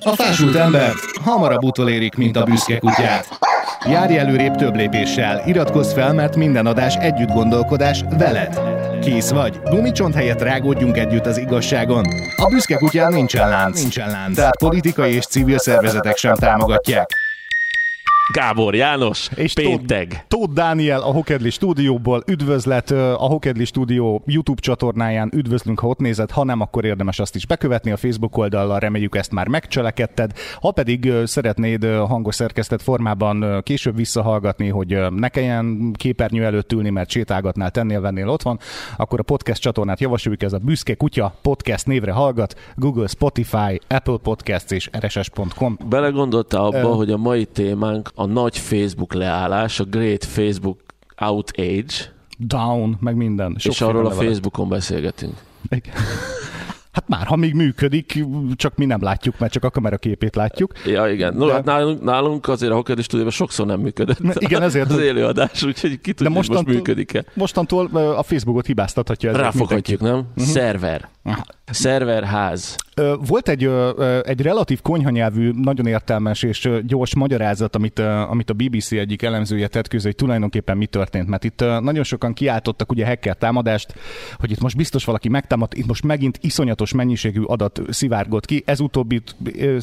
A fásult ember hamarabb utolérik, mint a büszke kutyát. Járj előrébb több lépéssel, iratkozz fel, mert minden adás együtt gondolkodás veled. Kész vagy? Gumicsont helyett rágódjunk együtt az igazságon. A büszke kutyán nincsen lánc, nincsen lánc. Tehát politikai és civil szervezetek sem támogatják. Gábor János, és pénteg. Tóth, Tóth Dániel a Hokedli stúdióból, üdvözlet a Hokedli stúdió YouTube csatornáján, üdvözlünk, ha ott nézed, ha nem, akkor érdemes azt is bekövetni a Facebook oldallal, reméljük ezt már megcselekedted. Ha pedig szeretnéd hangos szerkesztett formában később visszahallgatni, hogy ne kelljen képernyő előtt ülni, mert sétálgatnál, tennél, vennél otthon, akkor a podcast csatornát javasoljuk, ez a Büszke Kutya podcast névre hallgat, Google, Spotify, Apple Podcasts és rss.com. Belegondoltál abba, uh, hogy a mai témánk a nagy Facebook leállás, a Great Facebook Outage. Down, meg minden. Sok és arról a Facebookon beszélgetünk. Igen. Hát már, ha még működik, csak mi nem látjuk, mert csak a kamera képét látjuk. Ja, igen. No, De... hát nálunk, nálunk azért a Hockey stúdióban sokszor nem működött. Igen, ezért. Az élőadás, úgyhogy ki tudja, most működik-e. Mostantól a Facebookot hibáztathatja. Ráfoghatjuk, nem? Uh-huh. Szerver. Szerverház. Volt egy, egy relatív konyhanyelvű, nagyon értelmes és gyors magyarázat, amit, amit a BBC egyik elemzője tett közé, hogy tulajdonképpen mi történt. Mert itt nagyon sokan kiáltottak ugye hacker támadást, hogy itt most biztos valaki megtámadt, itt most megint iszonyatos mennyiségű adat szivárgott ki. Ez utóbbi,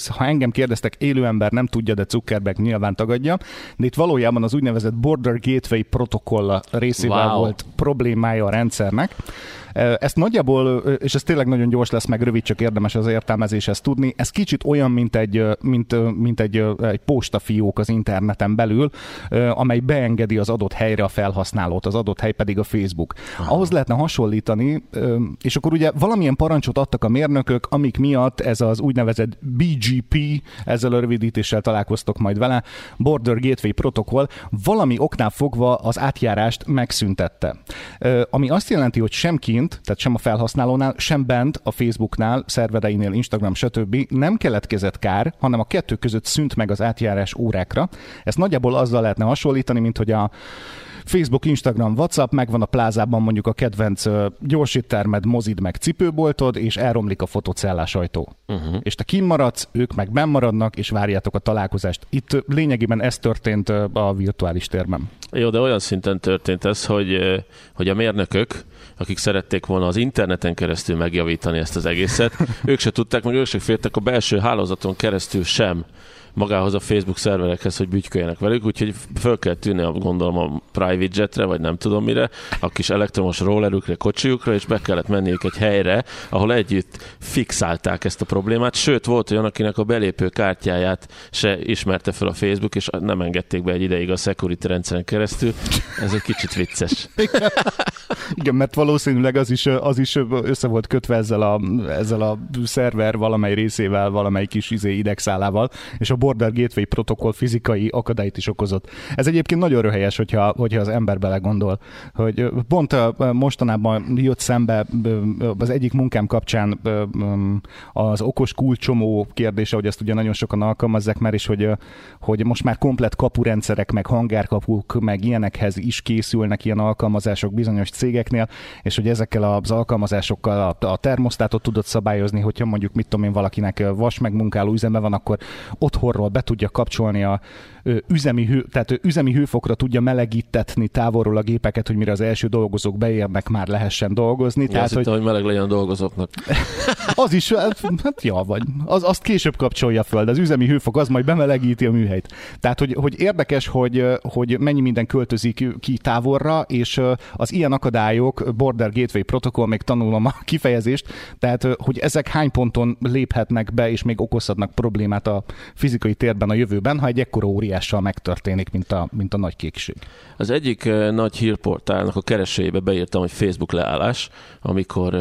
ha engem kérdeztek, élő ember nem tudja, de Zuckerberg nyilván tagadja. De itt valójában az úgynevezett Border Gateway protokoll részével wow. volt problémája a rendszernek. Ezt nagyjából, és ez tényleg nagyon gyors lesz, meg rövid, csak érdemes az értelmezéshez tudni. Ez kicsit olyan, mint egy, mint, mint egy, egy postafiók az interneten belül, amely beengedi az adott helyre a felhasználót, az adott hely pedig a Facebook. Aha. Ahhoz lehetne hasonlítani, és akkor ugye valamilyen parancsot adtak a mérnökök, amik miatt ez az úgynevezett BGP, ezzel a rövidítéssel találkoztok majd vele, Border Gateway Protocol, valami oknál fogva az átjárást megszüntette. Ami azt jelenti, hogy sem kint, tehát sem a felhasználónál, sem bent a Facebooknál, szervereinél, Instagram, stb. nem keletkezett kár, hanem a kettő között szűnt meg az átjárás órákra. Ezt nagyjából azzal lehetne hasonlítani, mint hogy a Facebook, Instagram, WhatsApp, megvan a plázában mondjuk a kedvenc gyorsíttermed, mozid meg cipőboltod, és elromlik a fotocellás ajtó. Uh-huh. És te kimaradsz, ők meg bennmaradnak, és várjátok a találkozást. Itt lényegében ez történt a virtuális térben. Jó, de olyan szinten történt ez, hogy, hogy a mérnökök, akik szerették volna az interneten keresztül megjavítani ezt az egészet, ők se tudták, meg ők se fértek a belső hálózaton keresztül sem magához a Facebook szerverekhez, hogy bütyköljenek velük, úgyhogy föl kell tűnni, a, gondolom a private jetre, vagy nem tudom mire, a kis elektromos rollerükre, kocsiukra, és be kellett menniük egy helyre, ahol együtt fixálták ezt a problémát, sőt volt olyan, akinek a belépő kártyáját se ismerte fel a Facebook, és nem engedték be egy ideig a security rendszeren keresztül. Ez egy kicsit vicces. Igen, mert valószínűleg az is, az is össze volt kötve ezzel a, ezzel a szerver valamely részével, valamely kis izé idegszálával, és a Border Gateway protokoll fizikai akadályt is okozott. Ez egyébként nagyon röhelyes, hogyha, hogyha az ember belegondol, hogy pont mostanában jött szembe az egyik munkám kapcsán az okos kulcsomó kérdése, hogy ezt ugye nagyon sokan alkalmazzák már, és hogy, hogy most már komplet kapurendszerek, meg hangárkapuk, meg ilyenekhez is készülnek ilyen alkalmazások bizonyos cégeknél, és hogy ezekkel az alkalmazásokkal a, a termosztátot tudod szabályozni, hogyha mondjuk mit tudom én valakinek vas megmunkáló üzeme van, akkor otthon távolról be tudja kapcsolni a üzemi, hő, tehát üzemi hőfokra tudja melegítetni távolról a gépeket, hogy mire az első dolgozók beérnek, már lehessen dolgozni. tehát, hogy... hogy meleg legyen a dolgozóknak. az is, hát, hát ja, vagy az, azt később kapcsolja föl, de az üzemi hőfok az majd bemelegíti a műhelyt. Tehát, hogy, hogy érdekes, hogy, hogy mennyi minden költözik ki távolra, és az ilyen akadályok, Border Gateway Protocol, még tanulom a kifejezést, tehát, hogy ezek hány ponton léphetnek be, és még okozhatnak problémát a fizikai térben a jövőben, ha egy ekkora óriással megtörténik, mint a, mint a nagy kékség. Az egyik nagy hírportálnak a keresőjébe beírtam, hogy Facebook leállás, amikor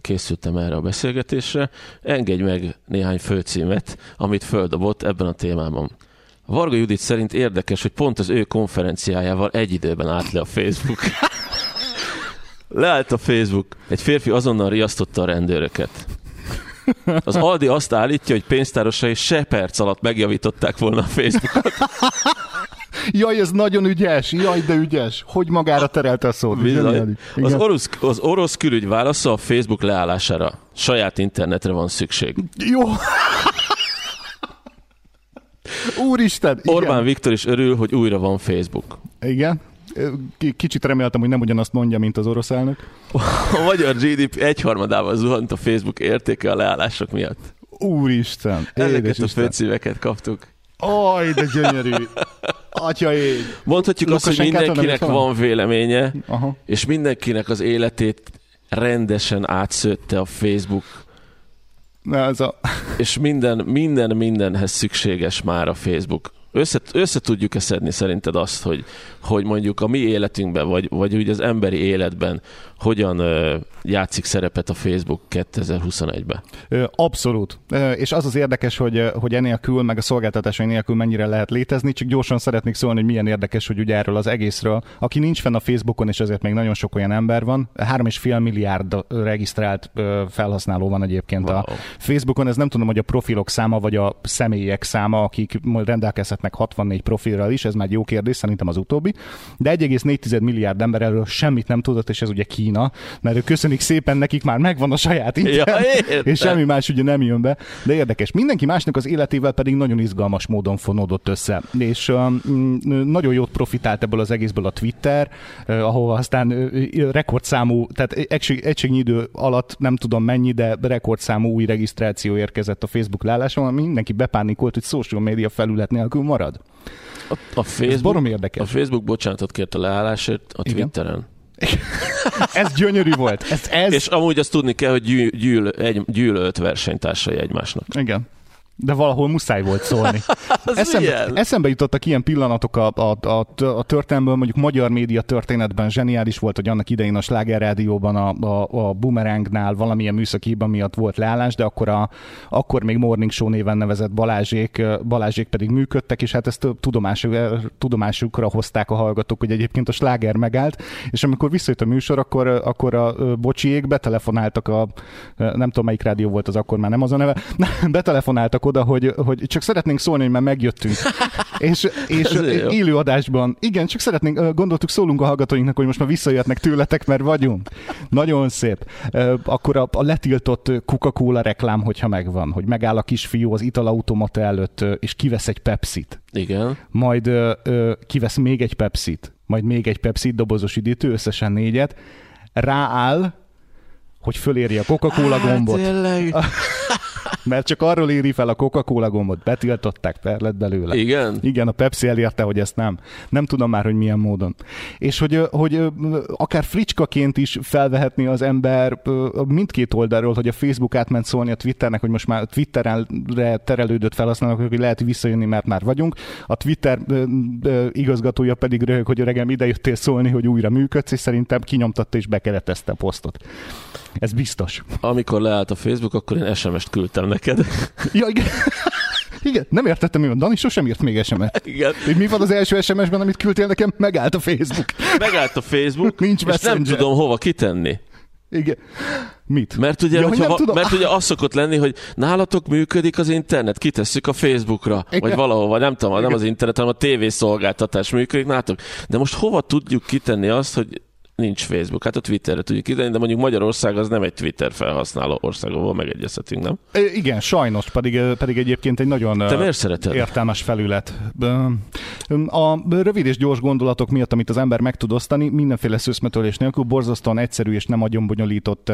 készültem erre a beszélgetésre. Engedj meg néhány főcímet, amit földobott ebben a témában. Varga Judit szerint érdekes, hogy pont az ő konferenciájával egy időben állt le a Facebook. Leállt a Facebook. Egy férfi azonnal riasztotta a rendőröket. Az Aldi azt állítja, hogy pénztárosai se perc alatt megjavították volna a Facebookot. Jaj, ez nagyon ügyes, jaj, de ügyes. Hogy magára terelte a szót. Az orosz, az orosz külügy válasza a Facebook leállására. Saját internetre van szükség. Jó. Úristen! Igen. Orbán Viktor is örül, hogy újra van Facebook. Igen. Kicsit reméltem, hogy nem ugyanazt mondja, mint az orosz elnök. A magyar GDP egyharmadával zuhant a Facebook értéke a leállások miatt. Úristen! Ezeket a Isten. főcímeket kaptuk. Aj, de gyönyörű! Atya ég! Mondhatjuk azt, hogy mindenkinek van? van véleménye, Aha. és mindenkinek az életét rendesen átszőtte a Facebook, Na, ez a... és minden, minden mindenhez szükséges már a Facebook. Össze, össze tudjuk-e szedni szerinted azt, hogy, hogy mondjuk a mi életünkben, vagy, vagy úgy az emberi életben hogyan játszik szerepet a Facebook 2021-ben? Ö, Abszolút. És az az érdekes, hogy, hogy enélkül, meg a szolgáltatásai nélkül mennyire lehet létezni, csak gyorsan szeretnék szólni, hogy milyen érdekes, hogy ugye erről az egészről, aki nincs fenn a Facebookon, és ezért még nagyon sok olyan ember van, 3,5 milliárd regisztrált felhasználó van egyébként Wow. a Facebookon, ez nem tudom, hogy a profilok száma, vagy a személyek száma, akik majd rendelkezhetnek 64 profilral is, ez már jó kérdés, szerintem az utóbbi, de 1,4 milliárd ember erről semmit nem tudott, és ez ugye Kína, mert ők köszönik szépen, nekik már megvan a saját internet, értem. és semmi más ugye nem jön be, de érdekes. Mindenki másnak az életével pedig nagyon izgalmas módon fonódott össze, és um, mm, nagyon jót profitált ebből az egészből a Twitter, uh, ahova aztán uh, rekordszámú, tehát egység, egységnyi idő alatt nem tudom mennyi, de rekordszámú új regisztráció érkezett a Facebook leálláson, ami mindenki bepánikolt, hogy social media felület nélkül marad. A, a Ez Facebook, barom a érdekes. Facebook bocsánatot kért a leállásért a Igen. Twitteren. Ez gyönyörű volt. Ez, ez... És amúgy azt tudni kell, hogy gyű, gyűl, egy, gyűlölt versenytársai egymásnak. Igen. De valahol muszáj volt szólni. Eszembe, milyen? eszembe jutottak ilyen pillanatok a, a, a, a történelmből, mondjuk magyar média történetben zseniális volt, hogy annak idején a Sláger Rádióban, a, a, a Boomerangnál valamilyen műszaki hiba miatt volt leállás, de akkor, a, akkor még Morning Show néven nevezett Balázsék, Balázsék pedig működtek, és hát ezt tudomásuk, tudomásukra hozták a hallgatók, hogy egyébként a sláger megállt, és amikor visszajött a műsor, akkor, akkor a bocsiék betelefonáltak a, nem tudom melyik rádió volt az akkor, már nem az a neve, betelefonáltak oda, hogy, hogy csak szeretnénk szólni, hogy már megjöttünk. és és élő adásban, igen, csak szeretnénk, gondoltuk, szólunk a hallgatóinknak, hogy most már visszajöhetnek tőletek, mert vagyunk. Nagyon szép. Akkor a, a letiltott Coca-Cola reklám, hogyha megvan, hogy megáll a kisfiú az italautomata előtt, és kivesz egy Pepsit Igen. majd ö, ö, kivesz még egy Pepsit, majd még egy Pepsit, dobozos üdítő, összesen négyet, rááll, hogy fölérje a Coca-Cola gombot, Hát, tényleg. mert csak arról éri fel a Coca-Cola gombot, betiltották, per lett belőle. Igen? Igen, a Pepsi elérte, hogy ezt nem. Nem tudom már, hogy milyen módon. És hogy, hogy akár fricskaként is felvehetné az ember mindkét oldalról, hogy a Facebook átment szólni a Twitternek, hogy most már Twitterre terelődött felhasználók, hogy lehet visszajönni, mert már vagyunk. A Twitter igazgatója pedig röhög, hogy öregem ide jöttél szólni, hogy újra működsz, és szerintem kinyomtatta és bekeretezte a posztot. Ez biztos. Amikor leállt a Facebook, akkor én SMS-t küldtem neked. Ja, igen. Igen, nem értettem, mi van. Dani sosem írt még SMS-t. Igen. Hogy mi van az első SMS-ben, amit küldtél nekem? Megállt a Facebook. Megállt a Facebook, Nincs és nem Messenger. tudom hova kitenni. Igen. Mit? Mert ugye, Ja, hogy hogyha, nem tudom. mert ugye az szokott lenni, hogy nálatok működik az internet, kitesszük a Facebookra, Igen. vagy valahova, nem tudom, nem az internet, hanem a tévészolgáltatás működik nálatok. De most hova tudjuk kitenni azt, hogy nincs Facebook? Hát a Twitterre tudjuk kitenni, de mondjuk Magyarország az nem egy Twitter felhasználó ország, ahol megegyezhetünk, nem? Ö, Igen, sajnos, pedig, pedig egyébként egy nagyon Te miért szereted? értelmes felület. A rövid és gyors gondolatok miatt, amit az ember meg tud osztani, mindenféle szőszmetölés nélkül, borzasztóan egyszerű és nem nagyon bonyolított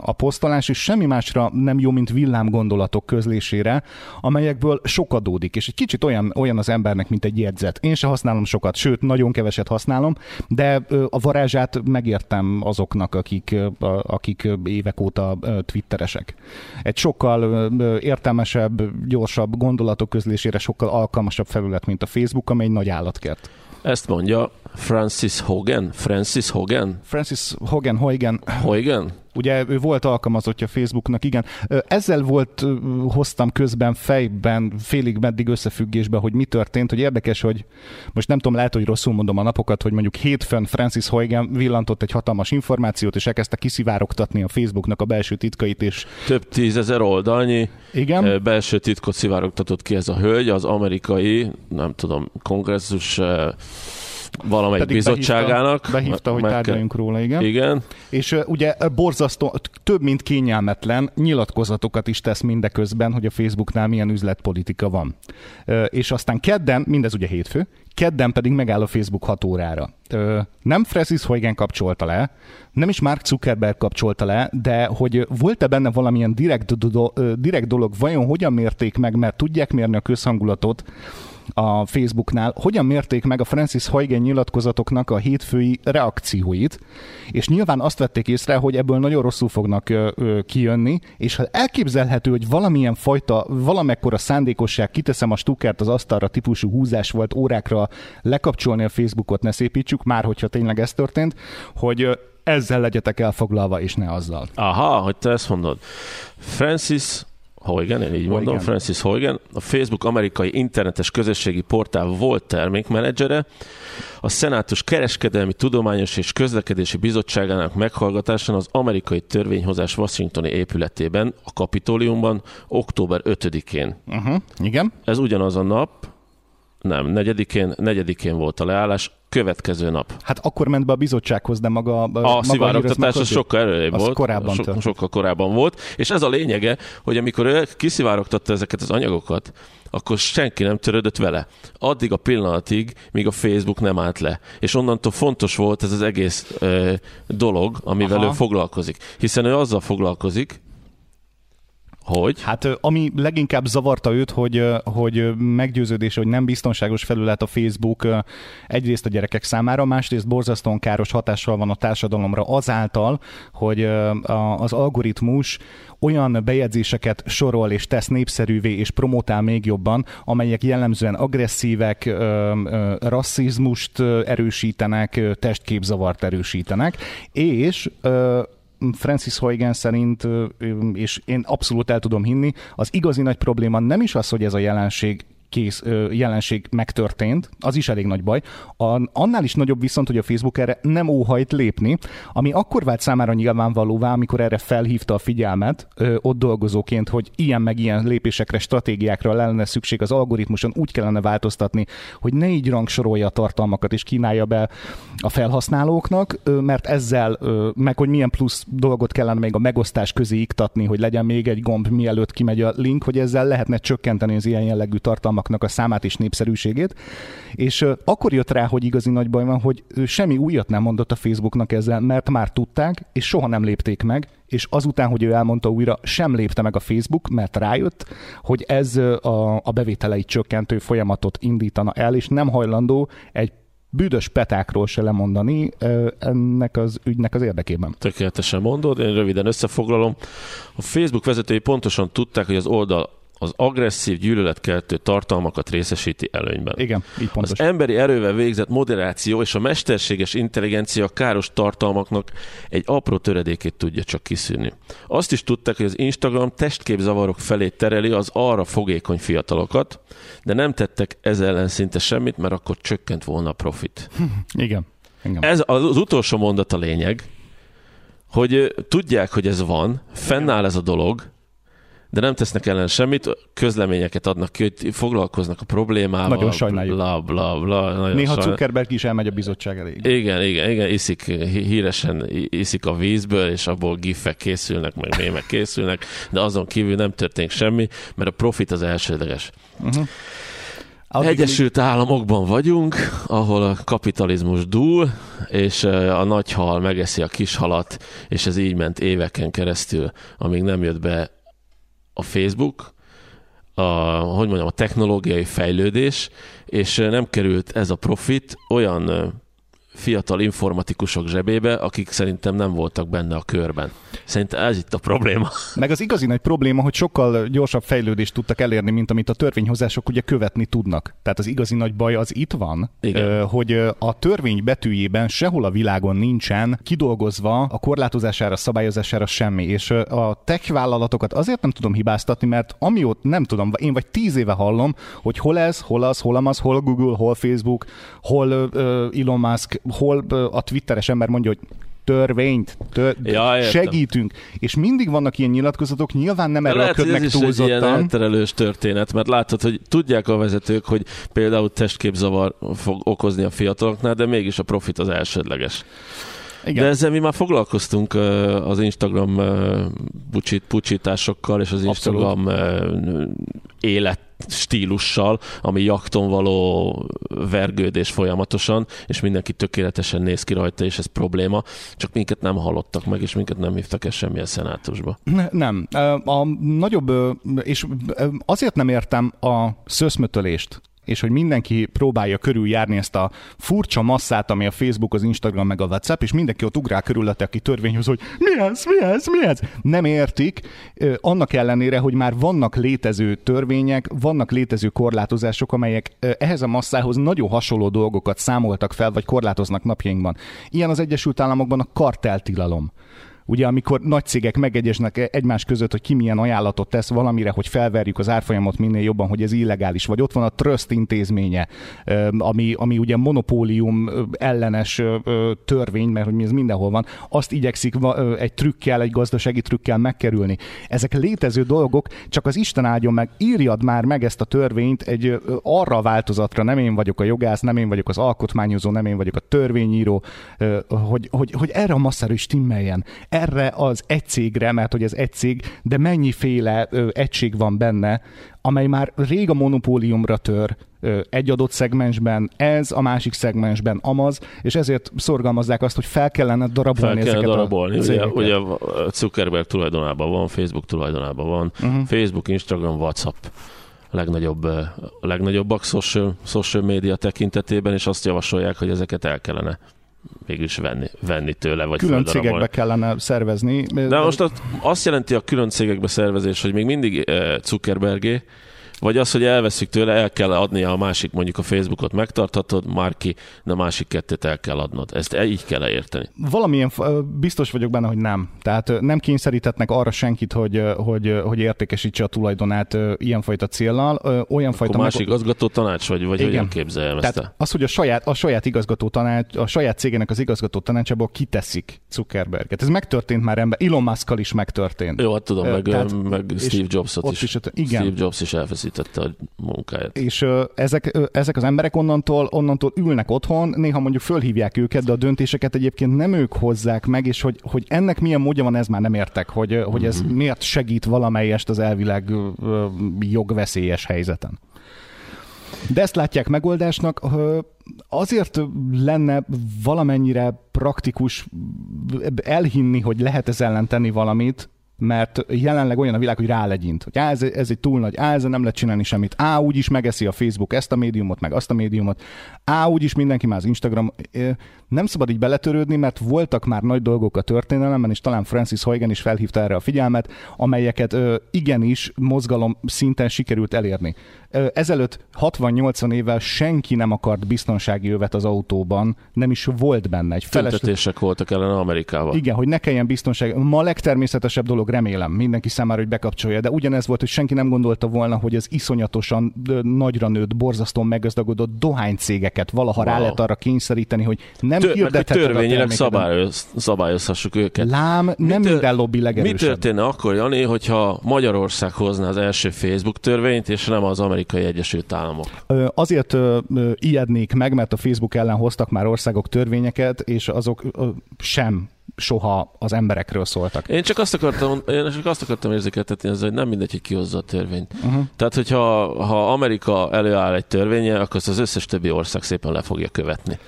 a posztolás, és semmi másra nem jó, mint villám gondolatok közlésére, amelyekből sok adódik, és egy kicsit olyan, olyan az embernek, mint egy jegyzet. Én se használom sokat, sőt, nagyon keveset használom, de a varázsát megértem azoknak, akik, akik évek óta twitteresek. Egy sokkal értelmesebb, gyorsabb gondolatok közlésére sokkal alkalmasabb felület, mint a Facebook, amely egy nagy állatkert. Ezt mondja Francis Hogan. Francis Hogan? Francis Hogan, Huygen, Hogan? ugye ő volt alkalmazottja Facebooknak, igen. Ezzel volt, hoztam közben fejben, félig meddig összefüggésbe, hogy mi történt, hogy érdekes, hogy most nem tudom, lehet, hogy rosszul mondom a napokat, hogy mondjuk hétfőn Francis Huygen villantott egy hatalmas információt, és elkezdte kiszivárogtatni a Facebooknak a belső titkait, és Több tízezer oldalnyi igen, belső titkot szivárogtatott ki ez a hölgy, az amerikai, nem tudom, kongresszus valamelyik Pedig bizottságának. Behívta, behívta hogy Meg tárgyaljunk róla, igen. Igen. És ugye borzasztó, több mint kényelmetlen nyilatkozatokat is tesz mindeközben, hogy a Facebooknál milyen üzletpolitika van. És aztán kedden, mindez ugye hétfő, kedden pedig megáll a Facebook 6 órára. Ö, Nem Francis Huygen kapcsolta le, nem is Mark Zuckerberg kapcsolta le, de hogy volt-e benne valamilyen direkt, do- direkt dolog, vajon hogyan mérték meg, mert tudják mérni a közhangulatot, a Facebooknál, hogyan mérték meg a Francis Huygen nyilatkozatoknak a hétfői reakcióit, és nyilván azt vették észre, hogy ebből nagyon rosszul fognak ö, ö, kijönni, és ha elképzelhető, hogy valamilyen fajta, valamekkora szándékosság, kiteszem a Stuckert az asztalra típusú húzás volt órákra lekapcsolni a Facebookot, ne szépítsük, már hogyha tényleg ez történt, hogy ezzel legyetek elfoglalva, és ne azzal. Aha, hogy te ezt mondod. Francis Huygen, én így mondom, Huygen. Francis Huygen, a Facebook amerikai internetes közösségi portál volt termékmenedzsere, a Szenátus Kereskedelmi Tudományos és Közlekedési Bizottságának meghallgatásán az amerikai törvényhozás Washingtoni épületében, a Kapitóliumban, október 5-én. Uh-huh. Igen? Ez ugyanaz a nap, nem, negyedikén, negyedikén volt a leállás, következő nap. Hát akkor ment be a bizottsághoz, de maga, A szivárogtatás az sokkal előrébb volt. korábban so, sokkal korábban volt. És ez a lényege, hogy amikor ő kiszivárogtatta ezeket az anyagokat, akkor senki nem törődött vele. Addig a pillanatig, míg a Facebook nem állt le. És onnantól fontos volt ez az egész ö, dolog, amivel Aha. ő foglalkozik. Hiszen ő azzal foglalkozik, hogy? Hát ami leginkább zavarta őt, hogy, hogy ö, meggyőződése, hogy nem biztonságos felület a Facebook egyrészt a gyerekek számára, másrészt borzasztóan káros hatással van a társadalomra azáltal, hogy az algoritmus olyan bejegyzéseket sorol és tesz népszerűvé és promotál még jobban, amelyek jellemzően agresszívek, rasszizmust erősítenek, testképzavart erősítenek, és Francis Huygen szerint, és én abszolút el tudom hinni, az igazi nagy probléma nem is az, hogy ez a jelenség kész jelenség megtörtént, az is elég nagy baj. A, annál is nagyobb viszont, hogy a Facebook erre nem óhajt lépni, ami akkor vált számára nyilvánvalóvá, amikor erre felhívta a figyelmet ö, ott dolgozóként, hogy ilyen meg ilyen lépésekre, stratégiákra lenne szükség az algoritmuson, úgy kellene változtatni, hogy ne így rangsorolja a tartalmakat és kínálja be a felhasználóknak, mert ezzel, meg hogy milyen plusz dolgot kellene még a megosztás közé iktatni, hogy legyen még egy gomb, mielőtt kimegy a link, hogy ezzel lehetne csökkenteni az ilyen jellegű tartalmaknak a számát és népszerűségét. És akkor jött rá, hogy igazi nagy baj van, hogy ő semmi újat nem mondott a Facebooknak ezzel, mert már tudták, és soha nem lépték meg, és azután, hogy ő elmondta újra, sem lépte meg a Facebook, mert rájött, hogy ez a, a bevételeit csökkentő folyamatot indítana el, és nem hajlandó egy büdös petákról se lemondani ennek az ügynek az érdekében. tökéletesen mondod, én röviden összefoglalom. A Facebook vezetői pontosan tudták, hogy az oldal az agresszív gyűlöletkeltő tartalmakat részesíti előnyben. Igen, így pontos. Az emberi erővel végzett moderáció és a mesterséges intelligencia káros tartalmaknak egy apró töredékét tudja csak kiszűrni. Azt is tudták, hogy az Instagram testképzavarok felé tereli az arra fogékony fiatalokat, de nem tettek ez ellen szinte semmit, mert akkor csökkent volna a profit. Igen. Igen. Ez az, az utolsó mondat a lényeg, hogy tudják, hogy ez van, fennáll ez a dolog, de nem tesznek ellen semmit, közleményeket adnak ki, hogy foglalkoznak a problémával. Nagyon sajnáljuk. Bla, bla, bla, nagyon Néha sajnál- Zuckerberg is elmegy a bizottság elé. igen, igen, igen, iszik, hí- híresen iszik a vízből, és abból gifek készülnek, meg mémek készülnek, de azon kívül nem történik semmi, mert a profit az elsődleges. Addig Egyesült Államokban vagyunk, ahol a kapitalizmus dúl, és a nagy hal megeszi a kis halat, és ez így ment éveken keresztül, amíg nem jött be a Facebook, a, hogy mondjam, a technológiai fejlődés, és nem került ez a profit olyan fiatal informatikusok zsebébe, akik szerintem nem voltak benne a körben. Szerintem ez itt a probléma. Meg az igazi nagy probléma, hogy sokkal gyorsabb fejlődést tudtak elérni, mint amit a törvényhozások ugye követni tudnak. Tehát az igazi nagy baj az itt van, Igen. hogy a törvény betűjében sehol a világon nincsen kidolgozva a korlátozására, szabályozására semmi. És a tech vállalatokat azért nem tudom hibáztatni, mert amióta nem tudom, én vagy tíz éve hallom, hogy hol ez, hol az, hol amaz, hol Google, hol Facebook, hol Elon Musk, hol a twitteres ember mondja, hogy törvényt, tör, ja, segítünk. És mindig vannak ilyen nyilatkozatok, nyilván nem erre kötnek ez túlzottan. Ez egy ilyen történet, mert látod, hogy tudják a vezetők, hogy például testképzavar fog okozni a fiataloknál, de mégis a profit az elsődleges. Igen. De ezzel mi már foglalkoztunk az Instagram pucsit, pucsításokkal és az Instagram Abszolút. élet stílussal, ami jakton való vergődés folyamatosan, és mindenki tökéletesen néz ki rajta, és ez probléma, csak minket nem hallottak meg, és minket nem hívtak el semmilyen szenátusba. Ne, nem. A nagyobb, és azért nem értem a szöszmötölést, és hogy mindenki próbálja körüljárni ezt a furcsa masszát, ami a Facebook, az Instagram, meg a WhatsApp, és mindenki ott ugrál körülötte, aki törvényhoz, hogy mi ez, mi ez, mi ez. Nem értik, annak ellenére, hogy már vannak létező törvények, vannak létező korlátozások, amelyek ehhez a masszához nagyon hasonló dolgokat számoltak fel, vagy korlátoznak napjainkban. Ilyen az Egyesült Államokban a karteltilalom ugye amikor nagy cégek megegyeznek egymás között, hogy ki milyen ajánlatot tesz valamire, hogy felverjük az árfolyamot minél jobban, hogy ez illegális, vagy. Ott van a trust intézménye, ami, ami ugye monopólium ellenes törvény, mert hogy ez mindenhol van, azt igyekszik egy trükkel, egy gazdasági trükkel megkerülni. Ezek létező dolgok, csak az Isten áldjon meg, írjad már meg ezt a törvényt egy arra a változatra, nem én vagyok a jogász, nem én vagyok az alkotmányozó, nem én vagyok a törvényíró, hogy, hogy, hogy erre a masszára is timmeljen erre az egy cégre, mert hogy ez egy cég, de mennyiféle ö, egység van benne, amely már rég a monopóliumra tör ö, egy adott szegmensben, ez a másik szegmensben amaz, és ezért szorgalmazzák azt, hogy fel kellene darabolni fel ezeket darabolni. a ugye, ugye Zuckerberg tulajdonában van, Facebook tulajdonában van, uh-huh. Facebook, Instagram, WhatsApp legnagyobb, legnagyobbak social, social média tekintetében, és azt javasolják, hogy ezeket el kellene végülis venni, venni tőle, vagy Külön cégekbe kellene szervezni. De most azt jelenti a külön cégekbe szervezés, hogy még mindig eh, Zuckerbergé, vagy az, hogy elveszik tőle, el kell adnia a másik, mondjuk a Facebookot megtarthatod, Marki, de a másik kettőt el kell adnod. Ezt így kell érteni. Valamilyen biztos vagyok benne, hogy nem. Tehát nem kényszerítetnek arra senkit, hogy, hogy, hogy értékesítse a tulajdonát ilyenfajta céllal. Olyan fajta másik meg... igazgató tanács, vagy, vagy hogyan képzeljem Tehát ezt? Az, hogy a saját, a saját igazgató tanács, a saját cégének az igazgató tanácsából kiteszik Zuckerberget. Ez megtörtént már ember. Elon musk is megtörtént. Jó, hát tudom, meg, Tehát, meg Steve Jobsot is. is. Igen. Steve Jobs is elveszít elveszítette a munkáját. És ö, ezek, ö, ezek az emberek onnantól, onnantól ülnek otthon, néha mondjuk fölhívják őket, de a döntéseket egyébként nem ők hozzák meg, és hogy, hogy ennek milyen módja van, ez már nem értek, hogy, mm-hmm. hogy ez mhm. miért segít valamelyest az elvileg ö, jogveszélyes helyzeten. De ezt látják megoldásnak, azért lenne valamennyire praktikus elhinni, hogy lehet ez ellen tenni valamit, mert jelenleg olyan a világ, hogy rálegyint, hogy á, ez, ez egy túl nagy, á, ezzel nem lehet csinálni semmit, á, úgyis megeszi a Facebook ezt a médiumot, meg azt a médiumot, á, úgyis mindenki már az Instagram. Nem szabad így beletörődni, mert voltak már nagy dolgok a történelemben, és talán Francis Huygen is felhívta erre a figyelmet, amelyeket igenis mozgalom szinten sikerült elérni. Ezelőtt 60-80 évvel senki nem akart biztonsági övet az autóban, nem is volt benne. Egy felesleges... voltak ellen Amerikával. Igen, hogy ne kelljen biztonság. Ma a legtermészetesebb dolog remélem mindenki számára, hogy bekapcsolja, de ugyanez volt, hogy senki nem gondolta volna, hogy az iszonyatosan nagyra nőtt, borzasztóan meggazdagodott dohánycégeket valaha wow. rá lehet arra kényszeríteni, hogy nem Tör, hirdetheted törvényileg szabályoz, szabályozhassuk őket. Lám, nem mi tör, minden lobby legerősebb. Mi történne akkor, Jani, hogyha Magyarország hozna az első Facebook törvényt, és nem az amerikai Egyesült Államok? Azért ijednék meg, mert a Facebook ellen hoztak már országok törvényeket, és azok sem soha az emberekről szóltak. Én csak azt akartam, én csak azt akartam érzékeltetni, hogy nem mindegy, hogy kihozza a törvényt. Uh-huh. Tehát, hogyha ha Amerika előáll egy törvénye, akkor azt az összes többi ország szépen le fogja követni.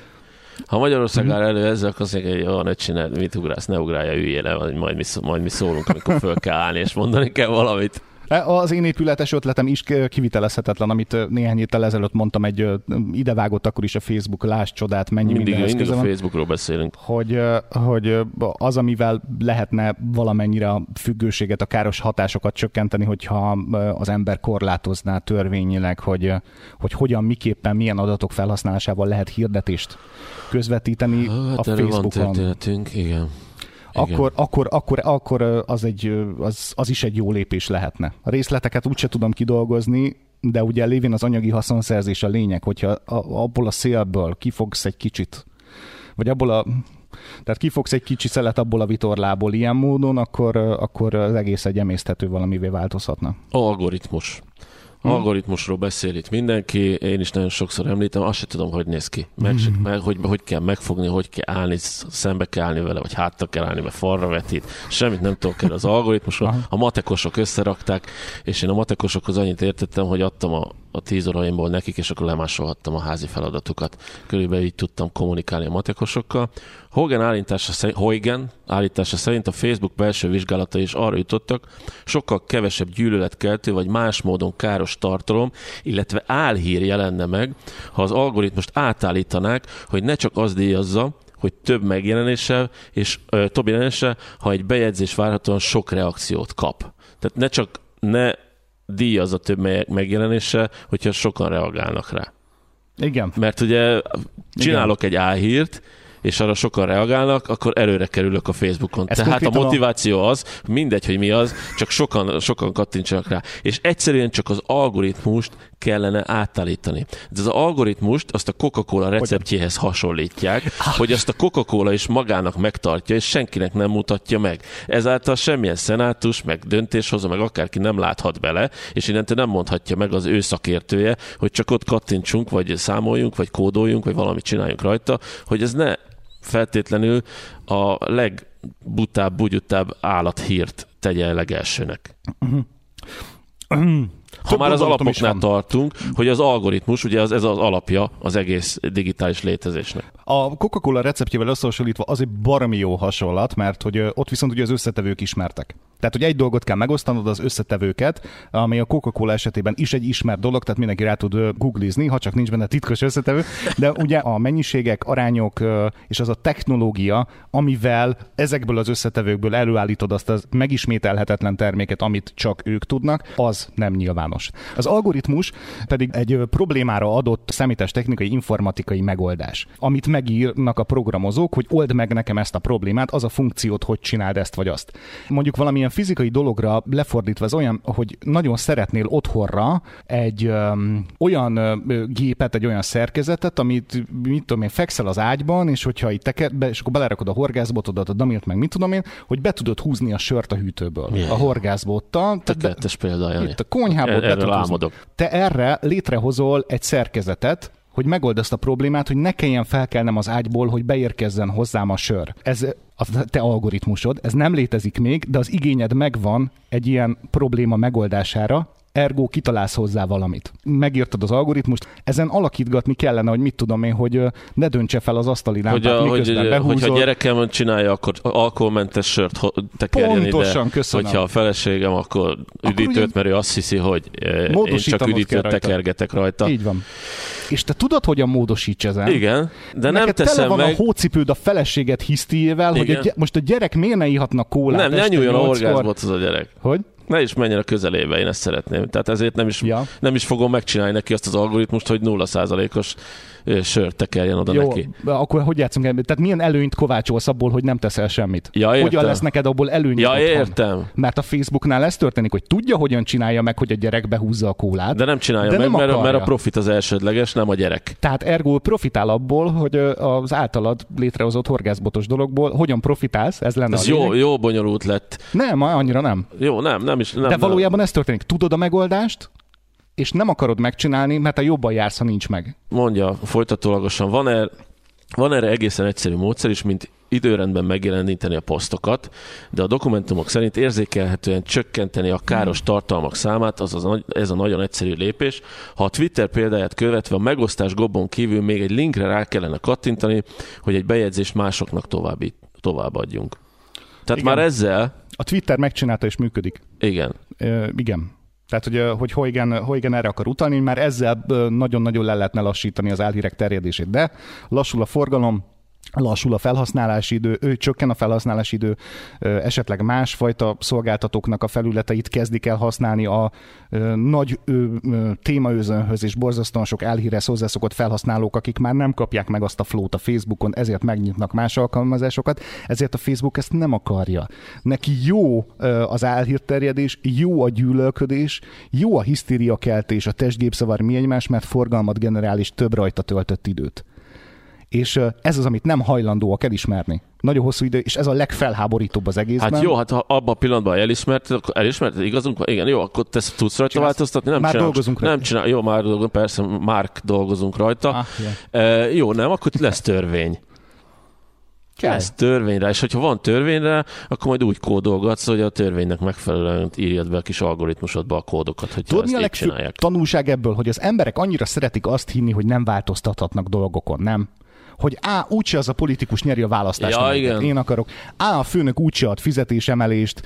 Ha Magyarország uh-huh. áll elő ezzel, akkor azt mondja, hogy jó, ne csinál, mit ugrálsz, ne ugrálja, üljél le, majd mi, majd mi szólunk, amikor föl kell állni, és mondani kell valamit. E, az én épületes ötletem is kivitelezhetetlen, amit néhány héttel ezelőtt mondtam, egy idevágott akkor is a Facebook, láss csodát, mennyi mindig, minden mindig a Facebookról beszélünk. Hogy, hogy az, amivel lehetne valamennyire a függőséget, a káros hatásokat csökkenteni, hogyha az ember korlátozná törvényileg, hogy, hogy hogyan, miképpen, milyen adatok felhasználásával lehet hirdetést közvetíteni hát, a Facebookon. Van igen akkor, akkor, akkor, akkor az, egy, az, az is egy jó lépés lehetne. A részleteket úgyse tudom kidolgozni, de ugye lévén az anyagi haszonszerzés a lényeg, hogyha abból a szélből kifogsz egy kicsit vagy abból a tehát kifogsz egy kicsi szelet abból a vitorlából ilyen módon, akkor, akkor az egész egy emészthető valamivé változhatna. Algoritmus. Hmm. Algoritmusról beszél itt mindenki, én is nagyon sokszor említem, azt sem tudom, hogy néz ki. Meg, hmm. meg hogy, hogy kell megfogni, hogy kell állni, szembe kell állni vele, vagy hátra kell állni, mert falra vetít. Semmit nem tudok el az algoritmusról. A matekosok összerakták, és én a matekosokhoz annyit értettem, hogy adtam a, a tíz óraimból nekik, és akkor lemásolhattam a házi feladatukat. Körülbelül így tudtam kommunikálni a matekosokkal. Hogan állítása, szerint, Huygen állítása szerint a Facebook belső vizsgálata is arra jutottak, sokkal kevesebb gyűlöletkeltő vagy más módon káros tartalom, illetve álhír jelenne meg, ha az algoritmust átállítanák, hogy ne csak az díjazza, hogy több megjelenéssel és ö, több jelenéssel, ha egy bejegyzés várhatóan sok reakciót kap. Tehát ne csak ne díjazza több megjelenéssel, hogyha sokan reagálnak rá. Igen. Mert ugye csinálok Igen. egy álhírt, és arra sokan reagálnak, akkor előre kerülök a Facebookon. Ez Tehát a motiváció az, mindegy, hogy mi az, csak sokan, sokan kattintsanak rá. És egyszerűen csak az algoritmust kellene átállítani. De az algoritmust azt a Coca-Cola receptjéhez hasonlítják, ah. hogy azt a Coca-Cola is magának megtartja, és senkinek nem mutatja meg. Ezáltal semmilyen szenátus, meg döntéshozó, meg akárki nem láthat bele, és innentől nem mondhatja meg az ő szakértője, hogy csak ott kattintsunk, vagy számoljunk, vagy kódoljunk, vagy valamit csináljunk rajta, hogy ez ne feltétlenül a legbutább, bugyutább állathírt tegye legelsőnek. Uh-huh. Ha már az alapoknál tartunk, hogy az algoritmus, ugye az, ez az alapja az egész digitális létezésnek. A Coca-Cola receptjével összehasonlítva az egy baromi jó hasonlat, mert hogy ott viszont ugye az összetevők ismertek. Tehát, hogy egy dolgot kell megosztanod az összetevőket, ami a Coca-Cola esetében is egy ismert dolog, tehát mindenki rá tud googlizni, ha csak nincs benne titkos összetevő, de ugye a mennyiségek, arányok és az a technológia, amivel ezekből az összetevőkből előállítod azt az megismételhetetlen terméket, amit csak ők tudnak, az nem nyilvános. Az algoritmus pedig egy problémára adott számítás technikai informatikai megoldás, amit megírnak a programozók, hogy old meg nekem ezt a problémát, az a funkciót, hogy csináld ezt vagy azt. Mondjuk valamilyen fizikai dologra lefordítva ez olyan, hogy nagyon szeretnél otthonra egy öm, olyan ö, gépet, egy olyan szerkezetet, amit, mit tudom én, fekszel az ágyban, és hogyha itt teked be, és akkor belerakod a horgászbotodat, a damilt, meg mit tudom én, hogy be tudod húzni a sört a hűtőből. Yeah. A horgászbottal. Tökéletes példa. Itt a konyhából er, Erről. Te erre létrehozol egy szerkezetet, hogy megold ezt a problémát, hogy ne kelljen felkelnem az ágyból, hogy beérkezzen hozzám a sör. Ez a te algoritmusod, ez nem létezik még, de az igényed megvan egy ilyen probléma megoldására, ergo kitalálsz hozzá valamit. Megírtad az algoritmust, ezen alakítgatni kellene, hogy mit tudom én, hogy ne döntse fel az asztali lámpát, hogy miközben hogy, behúzol. Hogyha gyerekem csinálja, akkor alkoholmentes sört tekerjen Pontosan, ide. köszönöm. Hogyha a feleségem, akkor üdítőt, mert ő azt hiszi, hogy én csak üdítőt tekergetek rajta. Így van. És te tudod, hogyan módosíts ezen? Igen, de Neked nem teszem van meg... a hócipőd a feleséget hisztiével, hogy a gy- most a gyerek miért ne ihatna kólát? Nem, ne nyúljon a orgázmot az a gyerek. Hogy? Ne is menjen a közelébe, én ezt szeretném. Tehát ezért nem is, Ja. nem is fogom megcsinálni neki azt az algoritmust, hogy 0%-os ö, sört tekerjen oda Jó, neki. akkor hogy játszunk el? Tehát milyen előnyt kovácsolsz abból, hogy nem teszel semmit? Ja, Hogyan értem. lesz neked abból előny? Ja, értem. Mert a Facebooknál ez történik, hogy tudja, hogyan csinálja meg, hogy a gyerek behúzza a kólát. De nem csinálja De meg, nem mert, mert a profit az elsődleges, nem a gyerek. Tehát ergo profitál abból, hogy az általad létrehozott horgászbotos dologból hogyan profitálsz, ez lenne Ez a jó, jó bonyolult lett. Nem, annyira nem. Jó, nem, nem is. Nem, De valójában ez történik. Tudod a megoldást, és nem akarod megcsinálni, mert te jobban jársz, ha nincs meg. Mondja folytatólagosan, van erre, van erre egészen egyszerű módszer is, mint időrendben megjeleníteni a posztokat, de a dokumentumok szerint érzékelhetően csökkenteni a káros tartalmak számát, azaz a nagy- ez a nagyon egyszerű lépés. Ha a Twitter példáját követve a megosztás gombon kívül még egy linkre rá kellene kattintani, hogy egy bejegyzést másoknak további, továbbadjunk. Tehát Igen. már ezzel, A Twitter megcsinálta és működik. igen, Ö, igen. Tehát, hogy, hogy Huygen, Huygen erre akar utalni, már ezzel nagyon-nagyon le lehetne lassítani az álhírek terjedését. De lassul a forgalom, lassul a felhasználási idő, ő csökken a felhasználási idő, esetleg másfajta szolgáltatóknak a felületeit kezdik el használni a nagy témaőzönhöz és borzasztóan sok elhírhez hozzászokott felhasználók, akik már nem kapják meg azt a flót a Facebookon, ezért megnyitnak más alkalmazásokat, ezért a Facebook ezt nem akarja. Neki jó az álhírterjedés, jó a gyűlölködés, jó a hisztériakeltés, a testgépszavar mi egymás, mert forgalmat generál és több rajta töltött időt. És ez az, amit nem hajlandóak elismerni. Nagyon hosszú idő, és ez a legfelháborítóbb az egészben. Hát jó, hát ha abban a pillanatban elismerted, akkor elismerted, igazunk van? Igen, jó, akkor te tudsz rajta Csinálsz? változtatni? Nem már csinál, dolgozunk nem rajta. Csinál, jó, már dolgozunk, persze, már dolgozunk rajta. Ah, e, jó, nem, akkor lesz törvény. Kell. Lesz törvényre, és hogyha van törvényre, akkor majd úgy kódolgatsz, hogy a törvénynek megfelelően írjad be a kis algoritmusodba a kódokat, hogy Tudod, ezt a tanulság ebből, hogy az emberek annyira szeretik azt hinni, hogy nem változtathatnak dolgokon, nem? Hogy A. úgyse az a politikus nyeri a választást, ja, igen. én akarok. A. a főnök úgyse ad fizetésemelést.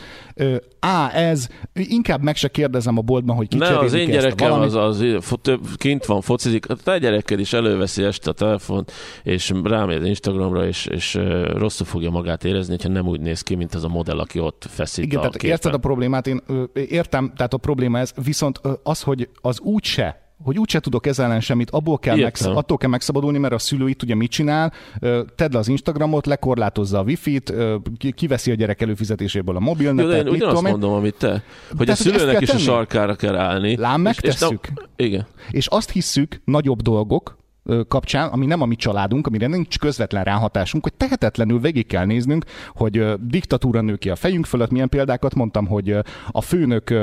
A. ez. Inkább meg se kérdezem a boltban, hogy ki Ne, az én gyerekem az, az, több, kint van, focizik. A te gyereked is előveszi este a telefont, és rámegy az Instagramra, és, és rosszul fogja magát érezni, hogyha nem úgy néz ki, mint az a modell, aki ott feszít Igen, a tehát képen. érted a problémát, én értem, tehát a probléma ez, viszont az, hogy az úgyse hogy úgyse tudok ezzel ellen semmit, abból kell megsz- attól kell megszabadulni, mert a szülő itt ugye mit csinál, tedd le az Instagramot, lekorlátozza a wifi-t, kiveszi a gyerek előfizetéséből a mobilnetet. Jó, de én ugyanazt mondom, amit te, hogy Tehát, a szülőnek is tenni? a sarkára kell állni. Lám, megtesszük. És, és, igen. és azt hisszük, nagyobb dolgok, kapcsán, ami nem a mi családunk, amire nincs közvetlen ráhatásunk, hogy tehetetlenül végig kell néznünk, hogy diktatúra nő ki a fejünk fölött, milyen példákat mondtam, hogy a főnök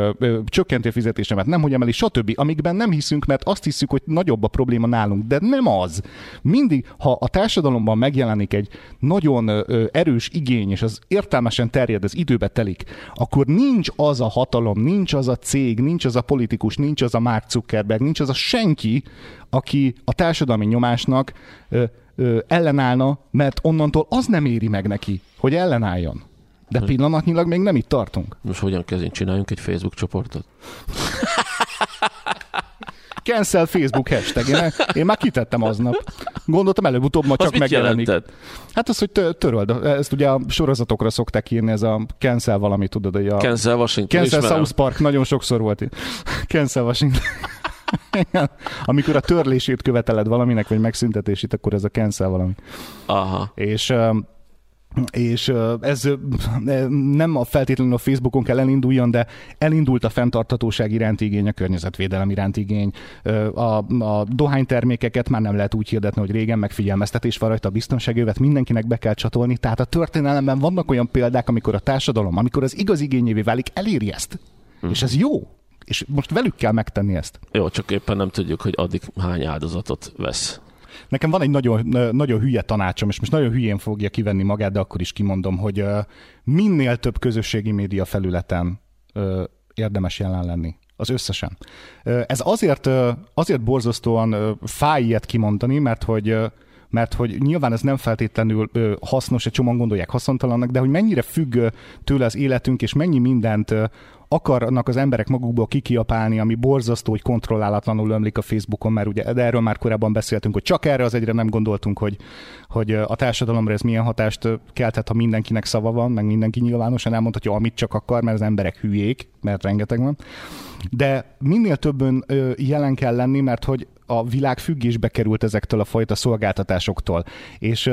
csökkenti fizetésemet, nem hogy emeli, stb. Amikben nem hiszünk, mert azt hiszük, hogy nagyobb a probléma nálunk, de nem az. Mindig, ha a társadalomban megjelenik egy nagyon erős igény, és az értelmesen terjed, az időbe telik, akkor nincs az a hatalom, nincs az a cég, nincs az a politikus, nincs az a Mark Zuckerberg, nincs az a senki, aki a társadalmi nyomásnak ö, ö, ellenállna, mert onnantól az nem éri meg neki, hogy ellenálljon. De pillanatnyilag még nem itt tartunk. Most hogyan kezdjünk? Csináljunk egy Facebook csoportot? Cancel Facebook hashtag. Én, én már kitettem aznap. Gondoltam előbb-utóbb ma csak megjelenik. Jelentett? Hát az, hogy töröld. Ezt ugye a sorozatokra szokták írni, ez a cancel valami, tudod, hogy a... Cancel Washington. Cancel South Park, nagyon sokszor volt. Cancel Washington. Amikor a törlését követeled valaminek, vagy megszüntetését, akkor ez a cancel valami. Aha. És és ez nem a feltétlenül a Facebookon kell elinduljon, de elindult a fenntartatóság iránti igény, a környezetvédelem iránti igény. A, a dohánytermékeket már nem lehet úgy hirdetni, hogy régen megfigyelmeztetés van rajta, a biztonságövet mindenkinek be kell csatolni. Tehát a történelemben vannak olyan példák, amikor a társadalom, amikor az igaz igényévé válik, eléri ezt. Hm. És ez jó. És most velük kell megtenni ezt. Jó, csak éppen nem tudjuk, hogy addig hány áldozatot vesz. Nekem van egy nagyon, nagyon hülye tanácsom, és most nagyon hülyén fogja kivenni magát, de akkor is kimondom, hogy minél több közösségi média felületen érdemes jelen lenni. Az összesen. Ez azért, azért borzasztóan fáj ilyet kimondani, mert hogy mert hogy nyilván ez nem feltétlenül hasznos, egy csomóan gondolják haszontalannak, de hogy mennyire függ tőle az életünk, és mennyi mindent akarnak az emberek magukból kikiapálni, ami borzasztó, hogy kontrollálatlanul ömlik a Facebookon, mert ugye de erről már korábban beszéltünk, hogy csak erre az egyre nem gondoltunk, hogy, hogy a társadalomra ez milyen hatást kelthet, ha mindenkinek szava van, meg mindenki nyilvánosan elmondhatja, amit csak akar, mert az emberek hülyék, mert rengeteg van. De minél többen jelen kell lenni, mert hogy a világ függésbe került ezektől a fajta szolgáltatásoktól. És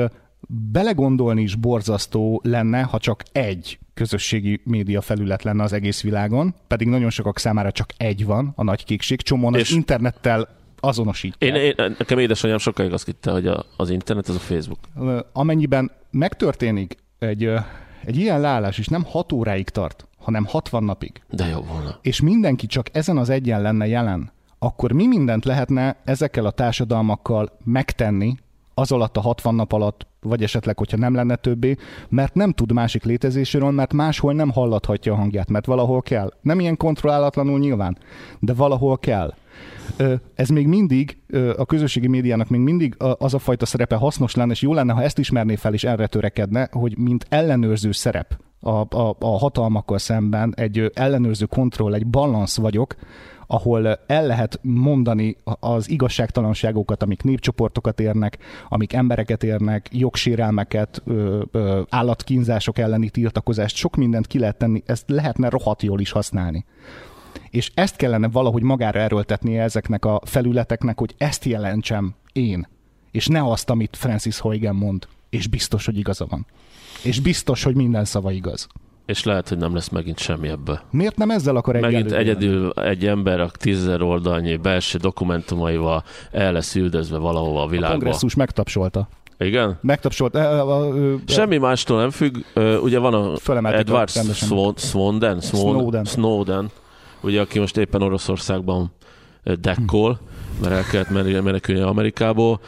belegondolni is borzasztó lenne, ha csak egy közösségi média felület lenne az egész világon, pedig nagyon sokak számára csak egy van, a nagy kékség, csomóan az internettel azonosítják. Én, én, nekem édesanyám sokáig azt hitte, hogy a, az internet az a Facebook. Amennyiben megtörténik egy, egy ilyen leállás, és nem 6 óráig tart, hanem 60 napig. De jó volna. És mindenki csak ezen az egyen lenne jelen, akkor mi mindent lehetne ezekkel a társadalmakkal megtenni az alatt a 60 nap alatt, vagy esetleg, hogyha nem lenne többé, mert nem tud másik létezéséről, mert máshol nem hallathatja a hangját, mert valahol kell. Nem ilyen kontrollálatlanul nyilván, de valahol kell. Ez még mindig, a közösségi médiának még mindig az a fajta szerepe hasznos lenne, és jó lenne, ha ezt ismerné fel, és erre törekedne, hogy mint ellenőrző szerep a, a, a hatalmakkal szemben, egy ellenőrző kontroll, egy balansz vagyok, ahol el lehet mondani az igazságtalanságokat, amik népcsoportokat érnek, amik embereket érnek, jogsérelmeket, állatkínzások elleni tiltakozást, sok mindent ki lehet tenni, ezt lehetne rohadt jól is használni. És ezt kellene valahogy magára erőltetnie ezeknek a felületeknek, hogy ezt jelentsem én, és ne azt, amit Francis Huygen mond, és biztos, hogy igaza van. És biztos, hogy minden szava igaz és lehet, hogy nem lesz megint semmi ebből. Miért nem ezzel akar egy Megint egyedül egy ember a tízezer oldalnyi belső dokumentumaival el lesz üldözve valahova a világba. A kongresszus megtapsolta. Igen? Megtapsolt. Uh, uh, uh, Semmi mástól nem függ. Ugye van a Edward a- rendesen. Swan- Snowden, Snowden, ugye aki most éppen Oroszországban ö, dekkol, mert el kellett menekülni Amerikából.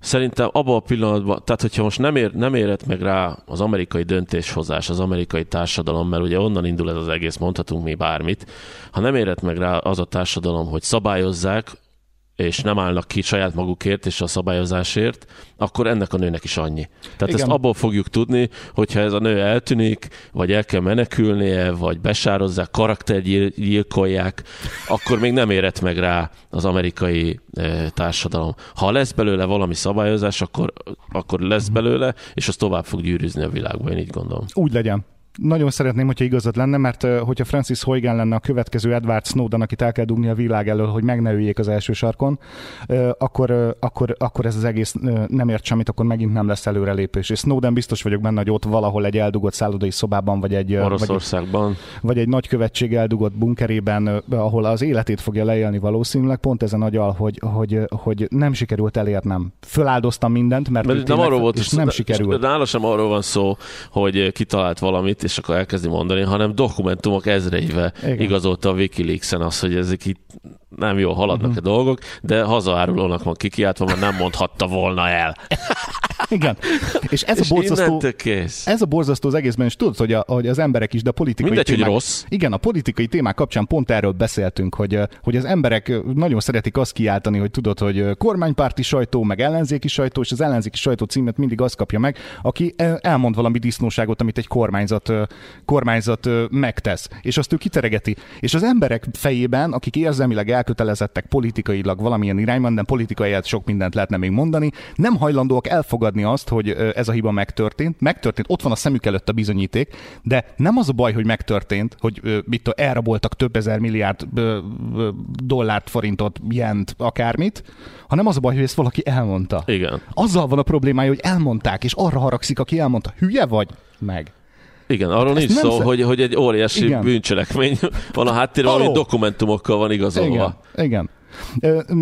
Szerintem abban a pillanatban, tehát hogyha most nem, ér, nem érett meg rá az amerikai döntéshozás, az amerikai társadalom, mert ugye onnan indul ez az egész, mondhatunk mi bármit, ha nem érett meg rá az a társadalom, hogy szabályozzák, és nem állnak ki saját magukért és a szabályozásért, akkor ennek a nőnek is annyi. Tehát Igen. Ezt abból fogjuk tudni, hogyha ez a nő eltűnik, vagy el kell menekülnie, vagy besározzák, karaktergyilkolják, akkor még nem érett meg rá az amerikai eh, társadalom. Ha lesz belőle valami szabályozás, akkor, akkor lesz belőle, és az tovább fog gyűrűzni a világban, én így gondolom. Úgy legyen. Nagyon szeretném, hogyha igazad lenne, mert hogyha Francis Huygen lenne a következő Edward Snowden, akit el kell dugni a világ elől, hogy meg ne üljék az első sarkon, akkor, akkor, akkor ez az egész nem ért semmit, akkor megint nem lesz előrelépés. És Snowden biztos vagyok benne, hogy ott valahol egy eldugott szállodai szobában, vagy egy, ö, vagy egy, Oroszországban. vagy egy nagykövetség eldugott bunkerében, ahol az életét fogja leélni valószínűleg, pont ezen agyal, hogy, hogy, hogy nem sikerült elérnem. Föláldoztam mindent, mert, Mert nem arról volt, és nem sikerült. Nála sem arról van szó, hogy kitalált valamit, és akkor elkezdi mondani, hanem dokumentumok ezreivel Igen. igazolta a Wikileaks-en azt, hogy ezek itt nem jól haladnak a dolgok, de hazaárulónak van kikiáltva, mert nem mondhatta volna el. Igen. És ez a És borzasztó, innentől kész. Ez a borzasztó az egészben, és tudod, hogy, a, hogy az emberek is, de a politikai Mindegy, hogy témák, rossz. Igen, a politikai témák kapcsán pont erről beszéltünk, hogy, hogy az emberek nagyon szeretik azt kiáltani, hogy tudod, hogy kormánypárti sajtó, meg ellenzéki sajtó, és az ellenzéki sajtó címet mindig az kapja meg, aki elmond valami disznóságot, amit egy kormányzat, kormányzat ö, megtesz, és azt ő kiteregeti. És az emberek fejében, akik érzelmileg elkötelezettek politikailag valamilyen irányban, de politikai sok mindent lehetne még mondani, nem hajlandóak elfogadni azt, hogy ez a hiba megtörtént. Megtörtént, ott van a szemük előtt a bizonyíték, de nem az a baj, hogy megtörtént, hogy mit tudom, elraboltak több ezer milliárd dollárt, forintot, jent, akármit, hanem az a baj, hogy ezt valaki elmondta. Igen. Azzal van a problémája, hogy elmondták, és arra haragszik, aki elmondta. Hülye vagy? Meg. Igen, arról nincs szó, sze- hogy, hogy egy óriási Igen. bűncselekmény van a háttérben, ami dokumentumokkal van igazolva. Igen, igen.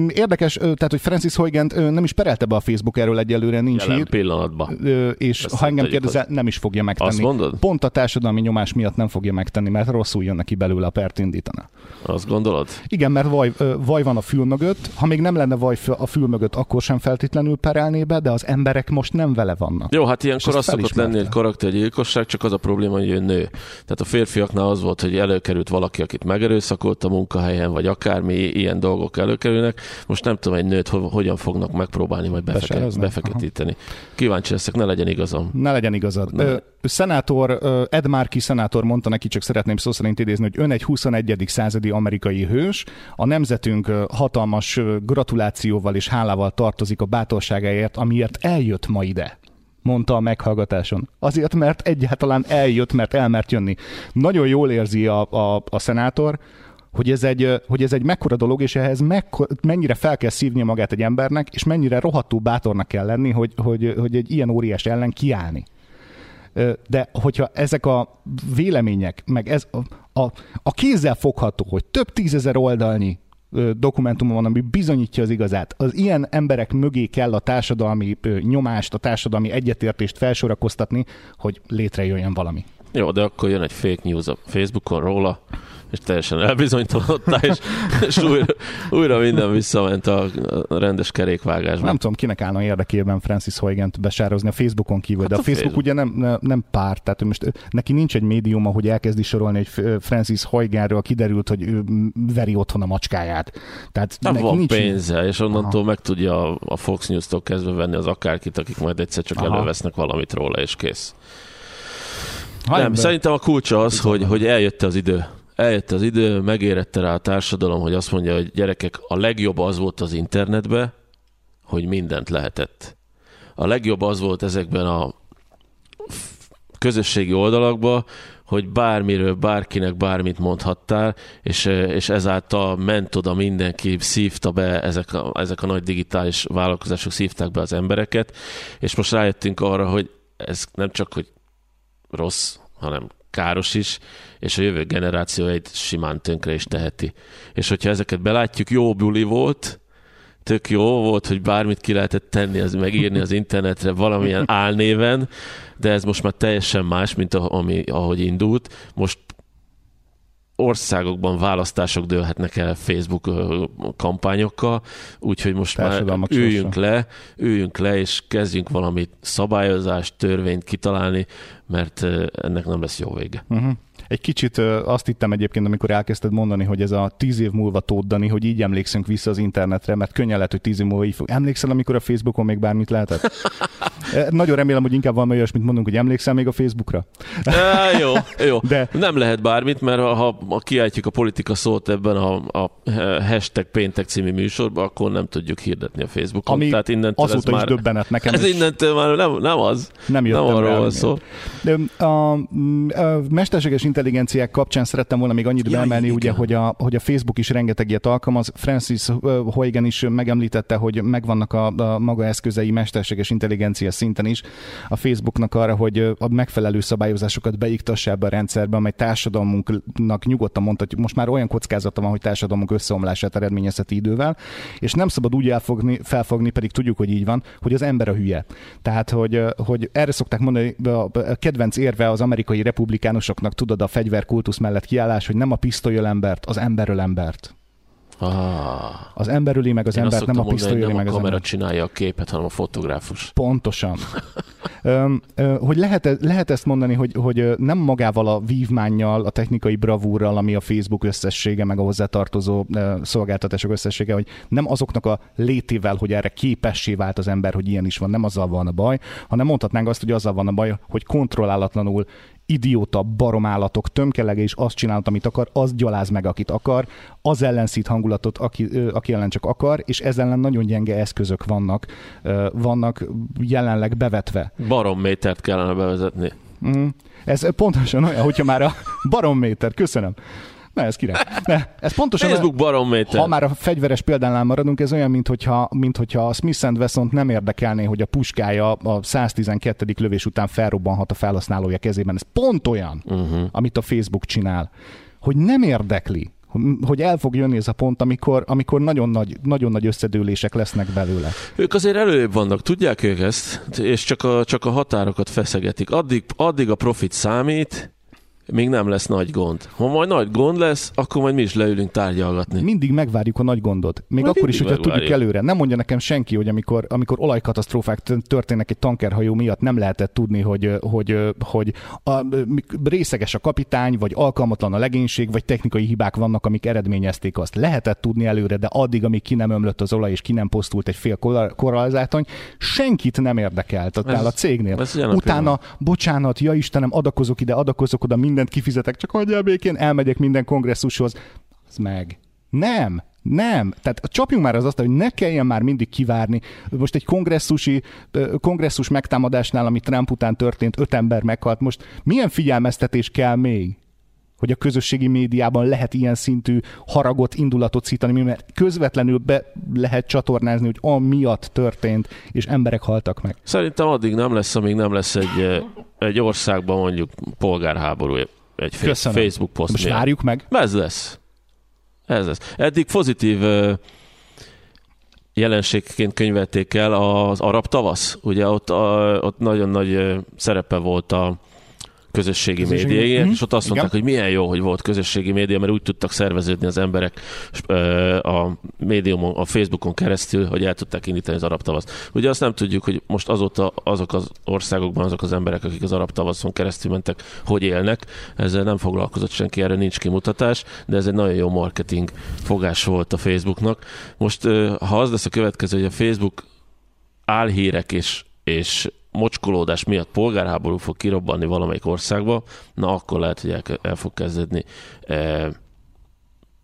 Érdekes, tehát, hogy Francis Huygens ö, nem is perelte be a Facebook erről egyelőre, nincs Jelen hír. pillanatban. És Ezt ha engem tegyük kérdezel, nem is fogja megtenni. Azt mondod? Pont a társadalmi nyomás miatt nem fogja megtenni, mert rosszul jön neki belőle a pert indítana. Azt gondolod? Igen, mert vaj, vaj van a fül mögött. Ha még nem lenne vaj a fül mögött, akkor sem feltétlenül perelné be, de az emberek most nem vele vannak. Jó, hát ilyenkor az szokott lenni egy karaktergyilkosság, csak az a probléma, hogy ő nő. Tehát a férfiaknál az volt, hogy előkerült valaki, akit megerőszakolt a munkahelyen, vagy akármi ilyen dolgok előkerülnek. Most nem tudom, egy nőt ho- hogyan fognak megpróbálni majd befeke- befeketíteni. Kíváncsi leszek, ne legyen igazam. Ne legyen igazad. Ne. Ö, szenátor, Ed Markey szenátor mondta neki, csak szeretném szó szerint idézni, hogy ön egy 21. századi amerikai hős, a nemzetünk hatalmas gratulációval és hálával tartozik a bátorságáért, amiért eljött ma ide mondta a meghallgatáson. Azért, mert egyáltalán eljött, mert elmert jönni. Nagyon jól érzi a, a, a szenátor, hogy ez, egy, hogy ez egy mekkora dolog, és ehhez mekkora, mennyire fel kell szívnia magát egy embernek, és mennyire rohadtul bátornak kell lenni, hogy, hogy, hogy egy ilyen óriás ellen kiállni. De hogyha ezek a vélemények, meg ez a, a, a kézzel fogható, hogy több tízezer oldalnyi dokumentum van, ami bizonyítja az igazát. Az ilyen emberek mögé kell a társadalmi nyomást, a társadalmi egyetértést felsorakoztatni, hogy létrejöjjön valami. Jó, de akkor jön egy fake news a Facebookon róla, és teljesen elbizonytalanodtál, és, és újra, újra minden visszament a, a rendes kerékvágásba. Nem tudom, kinek állna érdekében Francis Huygens besározni a Facebookon kívül, de Hát a a Facebook, Facebook. ugye nem, nem, nem párt, tehát most neki nincs egy médium, ahogy elkezdi sorolni, hogy Francis Huygenről kiderült, hogy ő veri otthon a macskáját. Tehát Nem van nincs pénze, és onnantól meg tudja a- Fox News-tól kezdve venni az akárkit, akik majd egyszer csak Aha. elővesznek valamit róla, és kész. Ha nem, szerintem a kulcsa az, hogy, hogy eljött az idő. Eljött az idő, megérette rá a társadalom, hogy azt mondja, hogy gyerekek, a legjobb az volt az internetbe, hogy mindent lehetett. A legjobb az volt ezekben a közösségi oldalakban, hogy bármiről, bárkinek bármit mondhattál, és, és ezáltal ment oda mindenki, szívta be, ezek a, ezek a nagy digitális vállalkozások szívták be az embereket, és most rájöttünk arra, hogy ez nem csak, hogy rossz, hanem káros is, és a jövő generációit simán tönkre is teheti. És hogyha ezeket belátjuk, jó buli volt, tök jó volt, hogy bármit ki lehetett tenni, az megírni az internetre valamilyen álnéven, de ez most már teljesen más, mint a, ami, ahogy indult. Most országokban választások dőlhetnek el Facebook kampányokkal, úgyhogy most már üljünk le, üljünk le, és kezdjünk valami szabályozást, törvényt kitalálni, mert ennek nem lesz jó vége. Uh-huh. Egy kicsit azt hittem egyébként, amikor elkezdted mondani, hogy ez a tíz év múlva tóddani, hogy így emlékszünk vissza az internetre, mert könnyen lehet, hogy tíz év múlva így fog. Emlékszel, amikor a Facebookon még bármit lehetett? Nagyon remélem, hogy inkább van olyasmit mondunk, hogy emlékszel még a Facebookra? e, jó, jó. De... Nem lehet bármit, mert ha, ha kiáltjuk a politika szót ebben a, a hashtag péntek című műsorban, akkor nem tudjuk hirdetni a Facebookon. Ami Tehát innentől azóta ez is már... döbbenet nekem. Ez is... innentől már nem, nem az. Nem, nem arról van szó. De a, a mesterséges intelligenciák kapcsán szerettem volna még annyit ja, beemelni, ugye, hogy a, hogy a Facebook is rengeteg ilyet alkalmaz. Francis Huygen is megemlítette, hogy megvannak a, a maga eszközei mesterséges intelligencia szinten is a Facebooknak arra, hogy a megfelelő szabályozásokat beiktassa ebbe a rendszerbe, amely társadalmunknak nyugodtan mondhatjuk, most már olyan kockázata van, hogy társadalmunk összeomlását eredményezheti idővel, és nem szabad úgy elfogni, felfogni, pedig tudjuk, hogy így van, hogy az ember a hülye. Tehát, hogy, hogy erre szokták mondani, a kedvenc érve az amerikai republikánusoknak, tudod, a fegyverkultusz mellett kiállás, hogy nem a pisztolyöl embert, az emberöl embert. Ah. Az ember öli meg az Én embert, nem a pisztoly öli meg az a kamera csinálja a képet, hanem a fotográfus. Pontosan. Öm, ö, hogy lehet, lehet ezt mondani, hogy, hogy nem magával a vívmánnyal, a technikai bravúrral, ami a Facebook összessége, meg a hozzátartozó szolgáltatások összessége, hogy nem azoknak a létével, hogy erre képessé vált az ember, hogy ilyen is van, nem azzal van a baj, hanem mondhatnánk azt, hogy azzal van a baj, hogy kontrollálatlanul idióta baromállatok tömkelege, és azt csinálta, amit akar, az gyaláz meg, akit akar, az ellenszít hangulatot, aki, aki ellen csak akar, és ezzel ellen nagyon gyenge eszközök vannak, vannak jelenleg bevetve. Barommétert kellene bevezetni. Mm. Ez pontosan olyan, hogyha már a baromméter, köszönöm. Ne, ez király. Ne, ez pontosan Facebook barométer. Ha már a fegyveres példánál maradunk, ez olyan, mint hogyha, mint hogyha a Smith Wesson nem érdekelné, hogy a puskája a 112. lövés után felrobbanhat a felhasználója kezében. Ez pont olyan, uh-huh. amit a Facebook csinál. Hogy nem érdekli, hogy el fog jönni ez a pont, amikor, amikor nagyon, nagy, nagyon nagy összedőlések lesznek belőle. Ők azért előbb vannak, tudják ők ezt, és csak a, csak a határokat feszegetik. Addig, addig a profit számít, még nem lesz nagy gond. Ha majd nagy gond lesz, akkor majd mi is leülünk tárgyalgatni. Mindig megvárjuk a nagy gondot. Még majd akkor is, hogyha megvárjuk. tudjuk előre. Nem mondja nekem senki, hogy amikor, amikor olajkatasztrófák történnek egy tankerhajó miatt, nem lehetett tudni, hogy, hogy, hogy a, részeges a kapitány, vagy alkalmatlan a legénység, vagy technikai hibák vannak, amik eredményezték azt. Lehetett tudni előre, de addig, amíg ki nem ömlött az olaj, és ki nem posztult egy fél korallzátony, senkit nem érdekelt ez, a cégnél. Ez Utána, bocsánat, ja Istenem, adakozok ide, adakozok oda, minden mindent kifizetek, csak hagyjál békén, elmegyek minden kongresszushoz. Az meg. Nem, nem. Tehát csapjunk már az azt, hogy ne kelljen már mindig kivárni. Most egy kongresszusi, kongresszus megtámadásnál, ami Trump után történt, öt ember meghalt. Most milyen figyelmeztetés kell még? Hogy a közösségi médiában lehet ilyen szintű haragot, indulatot szítani, mert közvetlenül be lehet csatornázni, hogy amiatt történt, és emberek haltak meg. Szerintem addig nem lesz, amíg nem lesz egy, egy országban mondjuk polgárháború egy Köszönöm. Facebook poszt Most miatt. várjuk meg. Ez lesz. Ez lesz. Eddig pozitív jelenségként könyvelték el az arab tavasz. Ugye ott, ott nagyon nagy szerepe volt a, közösségi, közösségi médiai, mm-hmm. és ott azt mondták, Igen. hogy milyen jó, hogy volt közösségi média, mert úgy tudtak szerveződni az emberek a médiumon, a Facebookon keresztül, hogy el tudták indítani az arab tavaszt. Ugye azt nem tudjuk, hogy most azóta azok az országokban, azok az emberek, akik az arab tavaszon keresztül mentek, hogy élnek. Ezzel nem foglalkozott senki, erre nincs kimutatás, de ez egy nagyon jó marketing fogás volt a Facebooknak. Most, ha az lesz a következő, hogy a Facebook álhírek és és mocskolódás miatt polgárháború fog kirobbanni valamelyik országba, na akkor lehet, hogy el, el fog kezdődni e,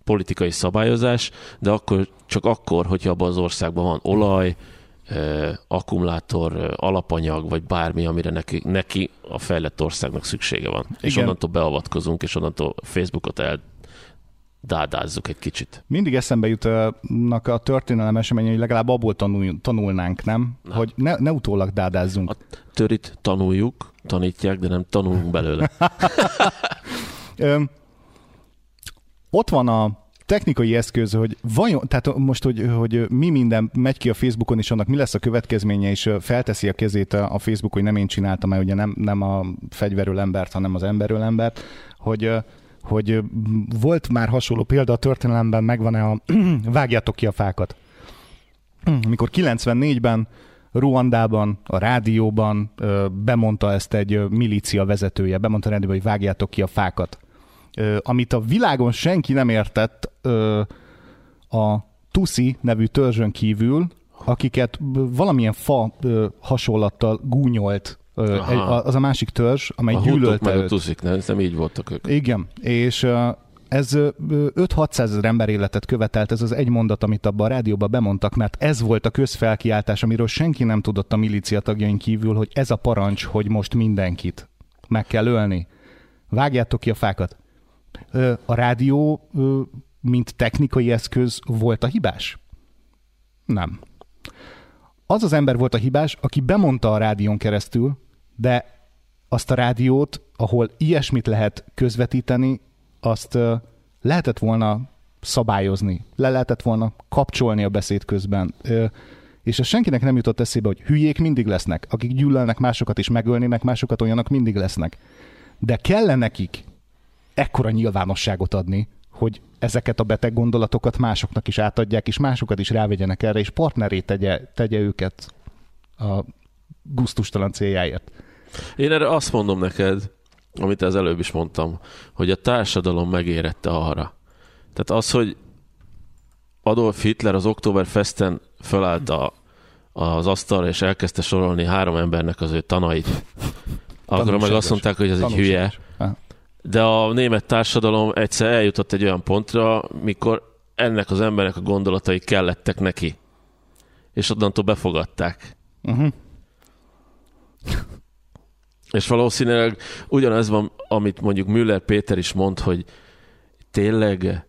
politikai szabályozás, de akkor csak akkor, hogyha abban az országban van olaj, e, akkumulátor, e, alapanyag, vagy bármi, amire neki, neki a fejlett országnak szüksége van. Igen. És onnantól beavatkozunk, és onnantól Facebookot el dádázzuk egy kicsit. Mindig eszembe jutnak a történelem eseményei, legalább abból tanul, tanulnánk, nem? nem. Hogy ne, ne utólag dádázzunk. A törit tanuljuk, tanítják, de nem tanulunk belőle. Ö, ott van a technikai eszköz, hogy vajon, tehát most, hogy, hogy mi minden megy ki a Facebookon, és annak mi lesz a következménye, és felteszi a kezét a Facebook, hogy nem én csináltam, mert ugye nem, nem a fegyverül embert, hanem az emberül embert, hogy hogy volt már hasonló példa a történelemben, megvan-e a vágjátok ki a fákat. Amikor 94-ben Ruandában, a rádióban bemondta ezt egy milícia vezetője, bemondta a hogy vágjátok ki a fákat. Amit a világon senki nem értett a Tuszi nevű törzsön kívül, akiket valamilyen fa hasonlattal gúnyolt Aha. az a másik törzs, amely a gyűlölte meg a tuszik, nem, nem így voltak ők. Igen, és ez 5-600 ezer ember életet követelt, ez az egy mondat, amit abban a rádióban bemondtak, mert ez volt a közfelkiáltás, amiről senki nem tudott a milícia tagjain kívül, hogy ez a parancs, hogy most mindenkit meg kell ölni. Vágjátok ki a fákat. A rádió, mint technikai eszköz volt a hibás? Nem. Az az ember volt a hibás, aki bemondta a rádión keresztül, de azt a rádiót, ahol ilyesmit lehet közvetíteni, azt lehetett volna szabályozni, le lehetett volna kapcsolni a beszéd közben. És ez senkinek nem jutott eszébe, hogy hülyék mindig lesznek, akik gyűlölnek másokat és megölnének másokat, olyanok mindig lesznek. De kell nekik ekkora nyilvánosságot adni, hogy ezeket a beteg gondolatokat másoknak is átadják, és másokat is rávegyenek erre, és partneré tegye, tegye őket a guztustalan céljáért. Én erre azt mondom neked, amit az előbb is mondtam, hogy a társadalom megérette arra. Tehát az, hogy Adolf Hitler az Oktoberfesten fölállt a, az asztalra, és elkezdte sorolni három embernek az ő tanait. Akkor meg azt mondták, hogy ez egy hülye. De a német társadalom egyszer eljutott egy olyan pontra, mikor ennek az embernek a gondolatai kellettek neki. És onnantól befogadták. Uh-huh. És valószínűleg ugyanez van, amit mondjuk Müller Péter is mond, hogy tényleg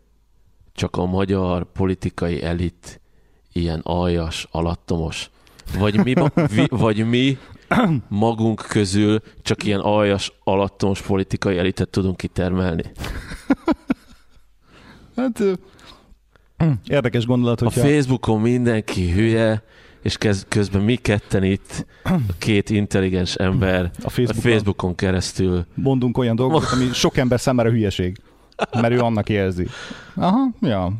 csak a magyar politikai elit ilyen aljas, alattomos. Vagy mi, vagy mi magunk közül csak ilyen aljas, alattomos politikai elitet tudunk kitermelni. Hát érdekes gondolat, hogyha... A Facebookon mindenki hülye, és kez, közben mi ketten itt, a két intelligens ember a Facebookon, a Facebookon keresztül mondunk olyan dolgokat, ami sok ember számára hülyeség, mert ő annak érzi. Aha, ja.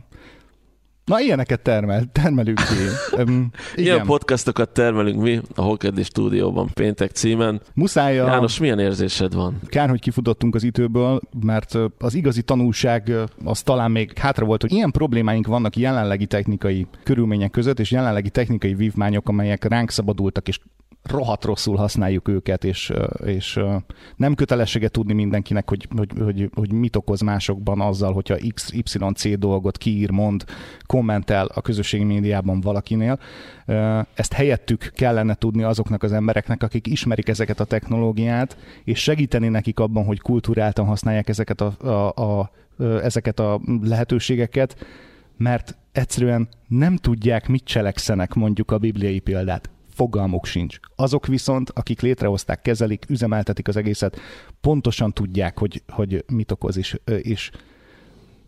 Na, ilyeneket termel, termelünk ki. Um, Ilyen podcastokat termelünk mi a Hokedli stúdióban péntek címen. Muszáj a... János, milyen érzésed van? Kár, hogy kifutottunk az időből, mert az igazi tanulság az talán még hátra volt, hogy ilyen problémáink vannak jelenlegi technikai körülmények között, és jelenlegi technikai vívmányok, amelyek ránk szabadultak, és rohadt rosszul használjuk őket, és, és nem kötelessége tudni mindenkinek, hogy, hogy, hogy, hogy mit okoz másokban azzal, hogyha X, YC dolgot kiír, mond, kommentel a közösségi médiában valakinél. Ezt helyettük kellene tudni azoknak az embereknek, akik ismerik ezeket a technológiát, és segíteni nekik abban, hogy kulturáltan használják ezeket a, a, a, ezeket a lehetőségeket, mert egyszerűen nem tudják, mit cselekszenek, mondjuk a bibliai példát fogalmuk sincs. Azok viszont, akik létrehozták, kezelik, üzemeltetik az egészet, pontosan tudják, hogy, hogy mit okoz, és, és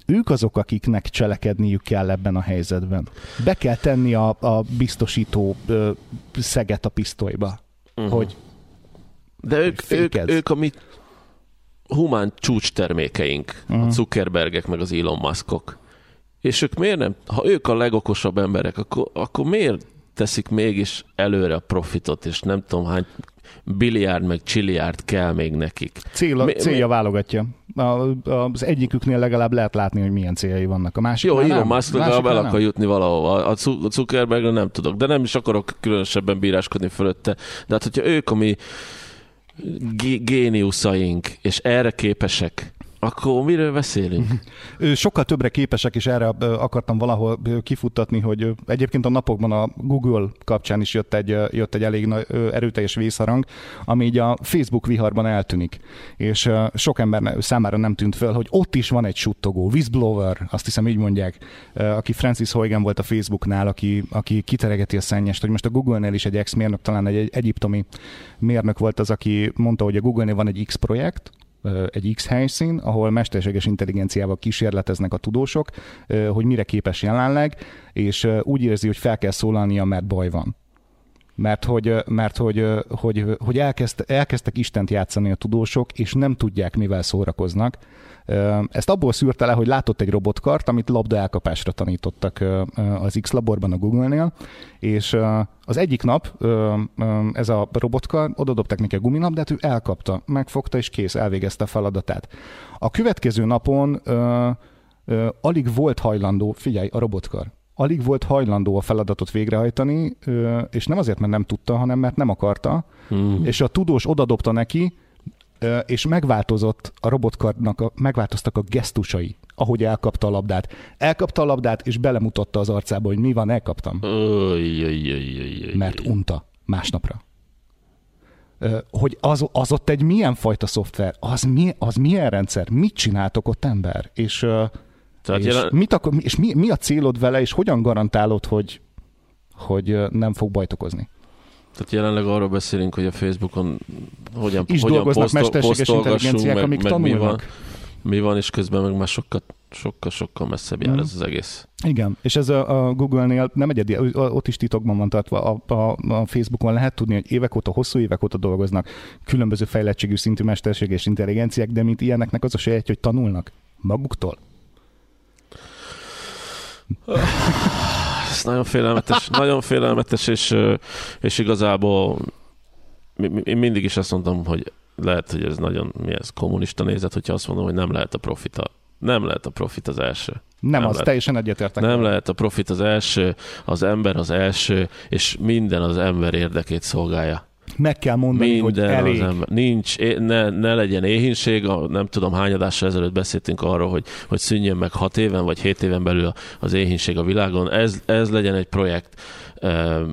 ők azok, akiknek cselekedniük kell ebben a helyzetben. Be kell tenni a, a biztosító ö, szeget a pisztolyba, uh-huh. hogy De ők, ők, ők a mi humán csúcstermékeink, uh-huh. a mhm. Zuckerbergek meg az Elon Muskok. És ők miért nem, ha ők a legokosabb emberek, akkor, akkor miért teszik mégis előre a profitot, és nem tudom hány biliárd meg csilliárd kell még nekik. Cél, mi, célja mi? válogatja. Az egyiküknél legalább lehet látni, hogy milyen céljai vannak. A másik Jó, Elon Musk legalább el akar jutni valahova. A Zuckerbergre nem tudok, de nem is akarok különösebben bíráskodni fölötte. De hát, hogyha ők a mi géniuszaink, és erre képesek, akkor miről beszélünk? Sokkal többre képesek, és erre akartam valahol kifuttatni, hogy egyébként a napokban a Google kapcsán is jött egy, jött egy elég erőteljes vészharang, ami így a Facebook viharban eltűnik. És sok ember számára nem tűnt fel, hogy ott is van egy suttogó, whistleblower, azt hiszem így mondják, aki Francis Huygen volt a Facebooknál, aki, aki kiteregeti a szennyest, hogy most a Google-nél is egy ex-mérnök, talán egy egyiptomi mérnök volt az, aki mondta, hogy a Google-nél van egy X projekt, egy X helyszín, ahol mesterséges intelligenciával kísérleteznek a tudósok, hogy mire képes jelenleg, és úgy érzi, hogy fel kell szólalnia, mert baj van mert hogy, mert hogy, hogy, hogy elkezd, elkezdtek Istent játszani a tudósok, és nem tudják, mivel szórakoznak. Ezt abból szűrte le, hogy látott egy robotkart, amit labda elkapásra tanítottak az X-laborban a Google-nél, és az egyik nap ez a robotkar, oda dobták neki a guminabdát, ő elkapta, megfogta, és kész, elvégezte a feladatát. A következő napon alig volt hajlandó, figyelj, a robotkar, alig volt hajlandó a feladatot végrehajtani, és nem azért, mert nem tudta, hanem mert nem akarta, hmm. és a tudós odadobta neki, és megváltozott a robotkarnak, a, megváltoztak a gesztusai, ahogy elkapta a labdát. Elkapta a labdát, és belemutatta az arcába, hogy mi van, elkaptam. Mert unta másnapra. Hogy az, az ott egy milyen fajta szoftver, az, mi, az milyen rendszer, mit csináltok ott ember, és tehát és, jelen... mit akar, és mi, mi a célod vele, és hogyan garantálod, hogy, hogy nem fog bajt okozni? Tehát jelenleg arról beszélünk, hogy a Facebookon hogyan, Is hogyan dolgoznak mesterséges intelligenciák, meg, amik meg tanulnak. Mi van, mi van, és közben meg már sokkal, sokkal, sokkal messzebb jár mm. ez az egész. Igen, és ez a, a Google-nél nem egyedi, ott is titokban van tartva, a, a, a Facebookon lehet tudni, hogy évek óta, hosszú évek óta dolgoznak különböző fejlettségű szintű mesterséges intelligenciák, de mint ilyeneknek az a sejtje, hogy tanulnak maguktól. Ez nagyon félelmetes, nagyon félelmetes, és, és igazából én mindig is azt mondtam, hogy lehet, hogy ez nagyon mi ez, kommunista nézet, hogyha azt mondom, hogy nem lehet a profit a, nem lehet a profit az első. Nem, nem az lehet, teljesen egyetértek. Nem lehet a profit az első, az ember az első, és minden az ember érdekét szolgálja meg kell mondani, Minden hogy elég. Az ember. Nincs, ne, ne legyen éhínség, nem tudom hány adással ezelőtt beszéltünk arról, hogy, hogy szűnjön meg hat éven vagy hét éven belül az éhínség a világon. Ez, ez legyen egy projekt,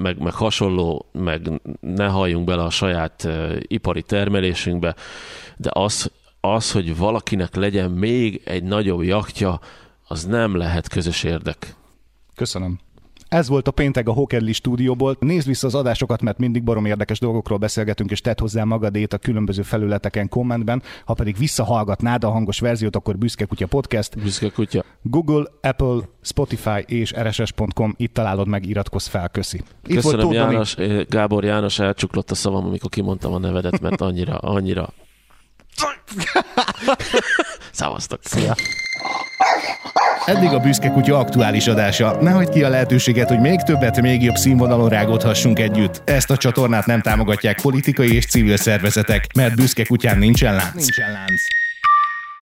meg, meg hasonló, meg ne halljunk bele a saját ipari termelésünkbe, de az, az, hogy valakinek legyen még egy nagyobb jaktja, az nem lehet közös érdek. Köszönöm. Ez volt a péntek a Hokedli stúdióból. Nézd vissza az adásokat, mert mindig barom érdekes dolgokról beszélgetünk, és tedd hozzá magadét a különböző felületeken, kommentben. Ha pedig visszahallgatnád a hangos verziót, akkor Büszke Kutya Podcast. Büszke Kutya. Google, Apple, Spotify és rss.com. Itt találod meg, iratkozz fel, köszi. Itt Köszönöm volt János, Gábor János elcsuklott a szavam, amikor kimondtam a nevedet, mert annyira, annyira Szavaztok. Szia. Eddig a Büszke Kutya aktuális adása. Ne hagyd ki a lehetőséget, hogy még többet, még jobb színvonalon rágódhassunk együtt. Ezt a csatornát nem támogatják politikai és civil szervezetek, mert Büszke Kutyán nincsen lánc. Nincsen lánc.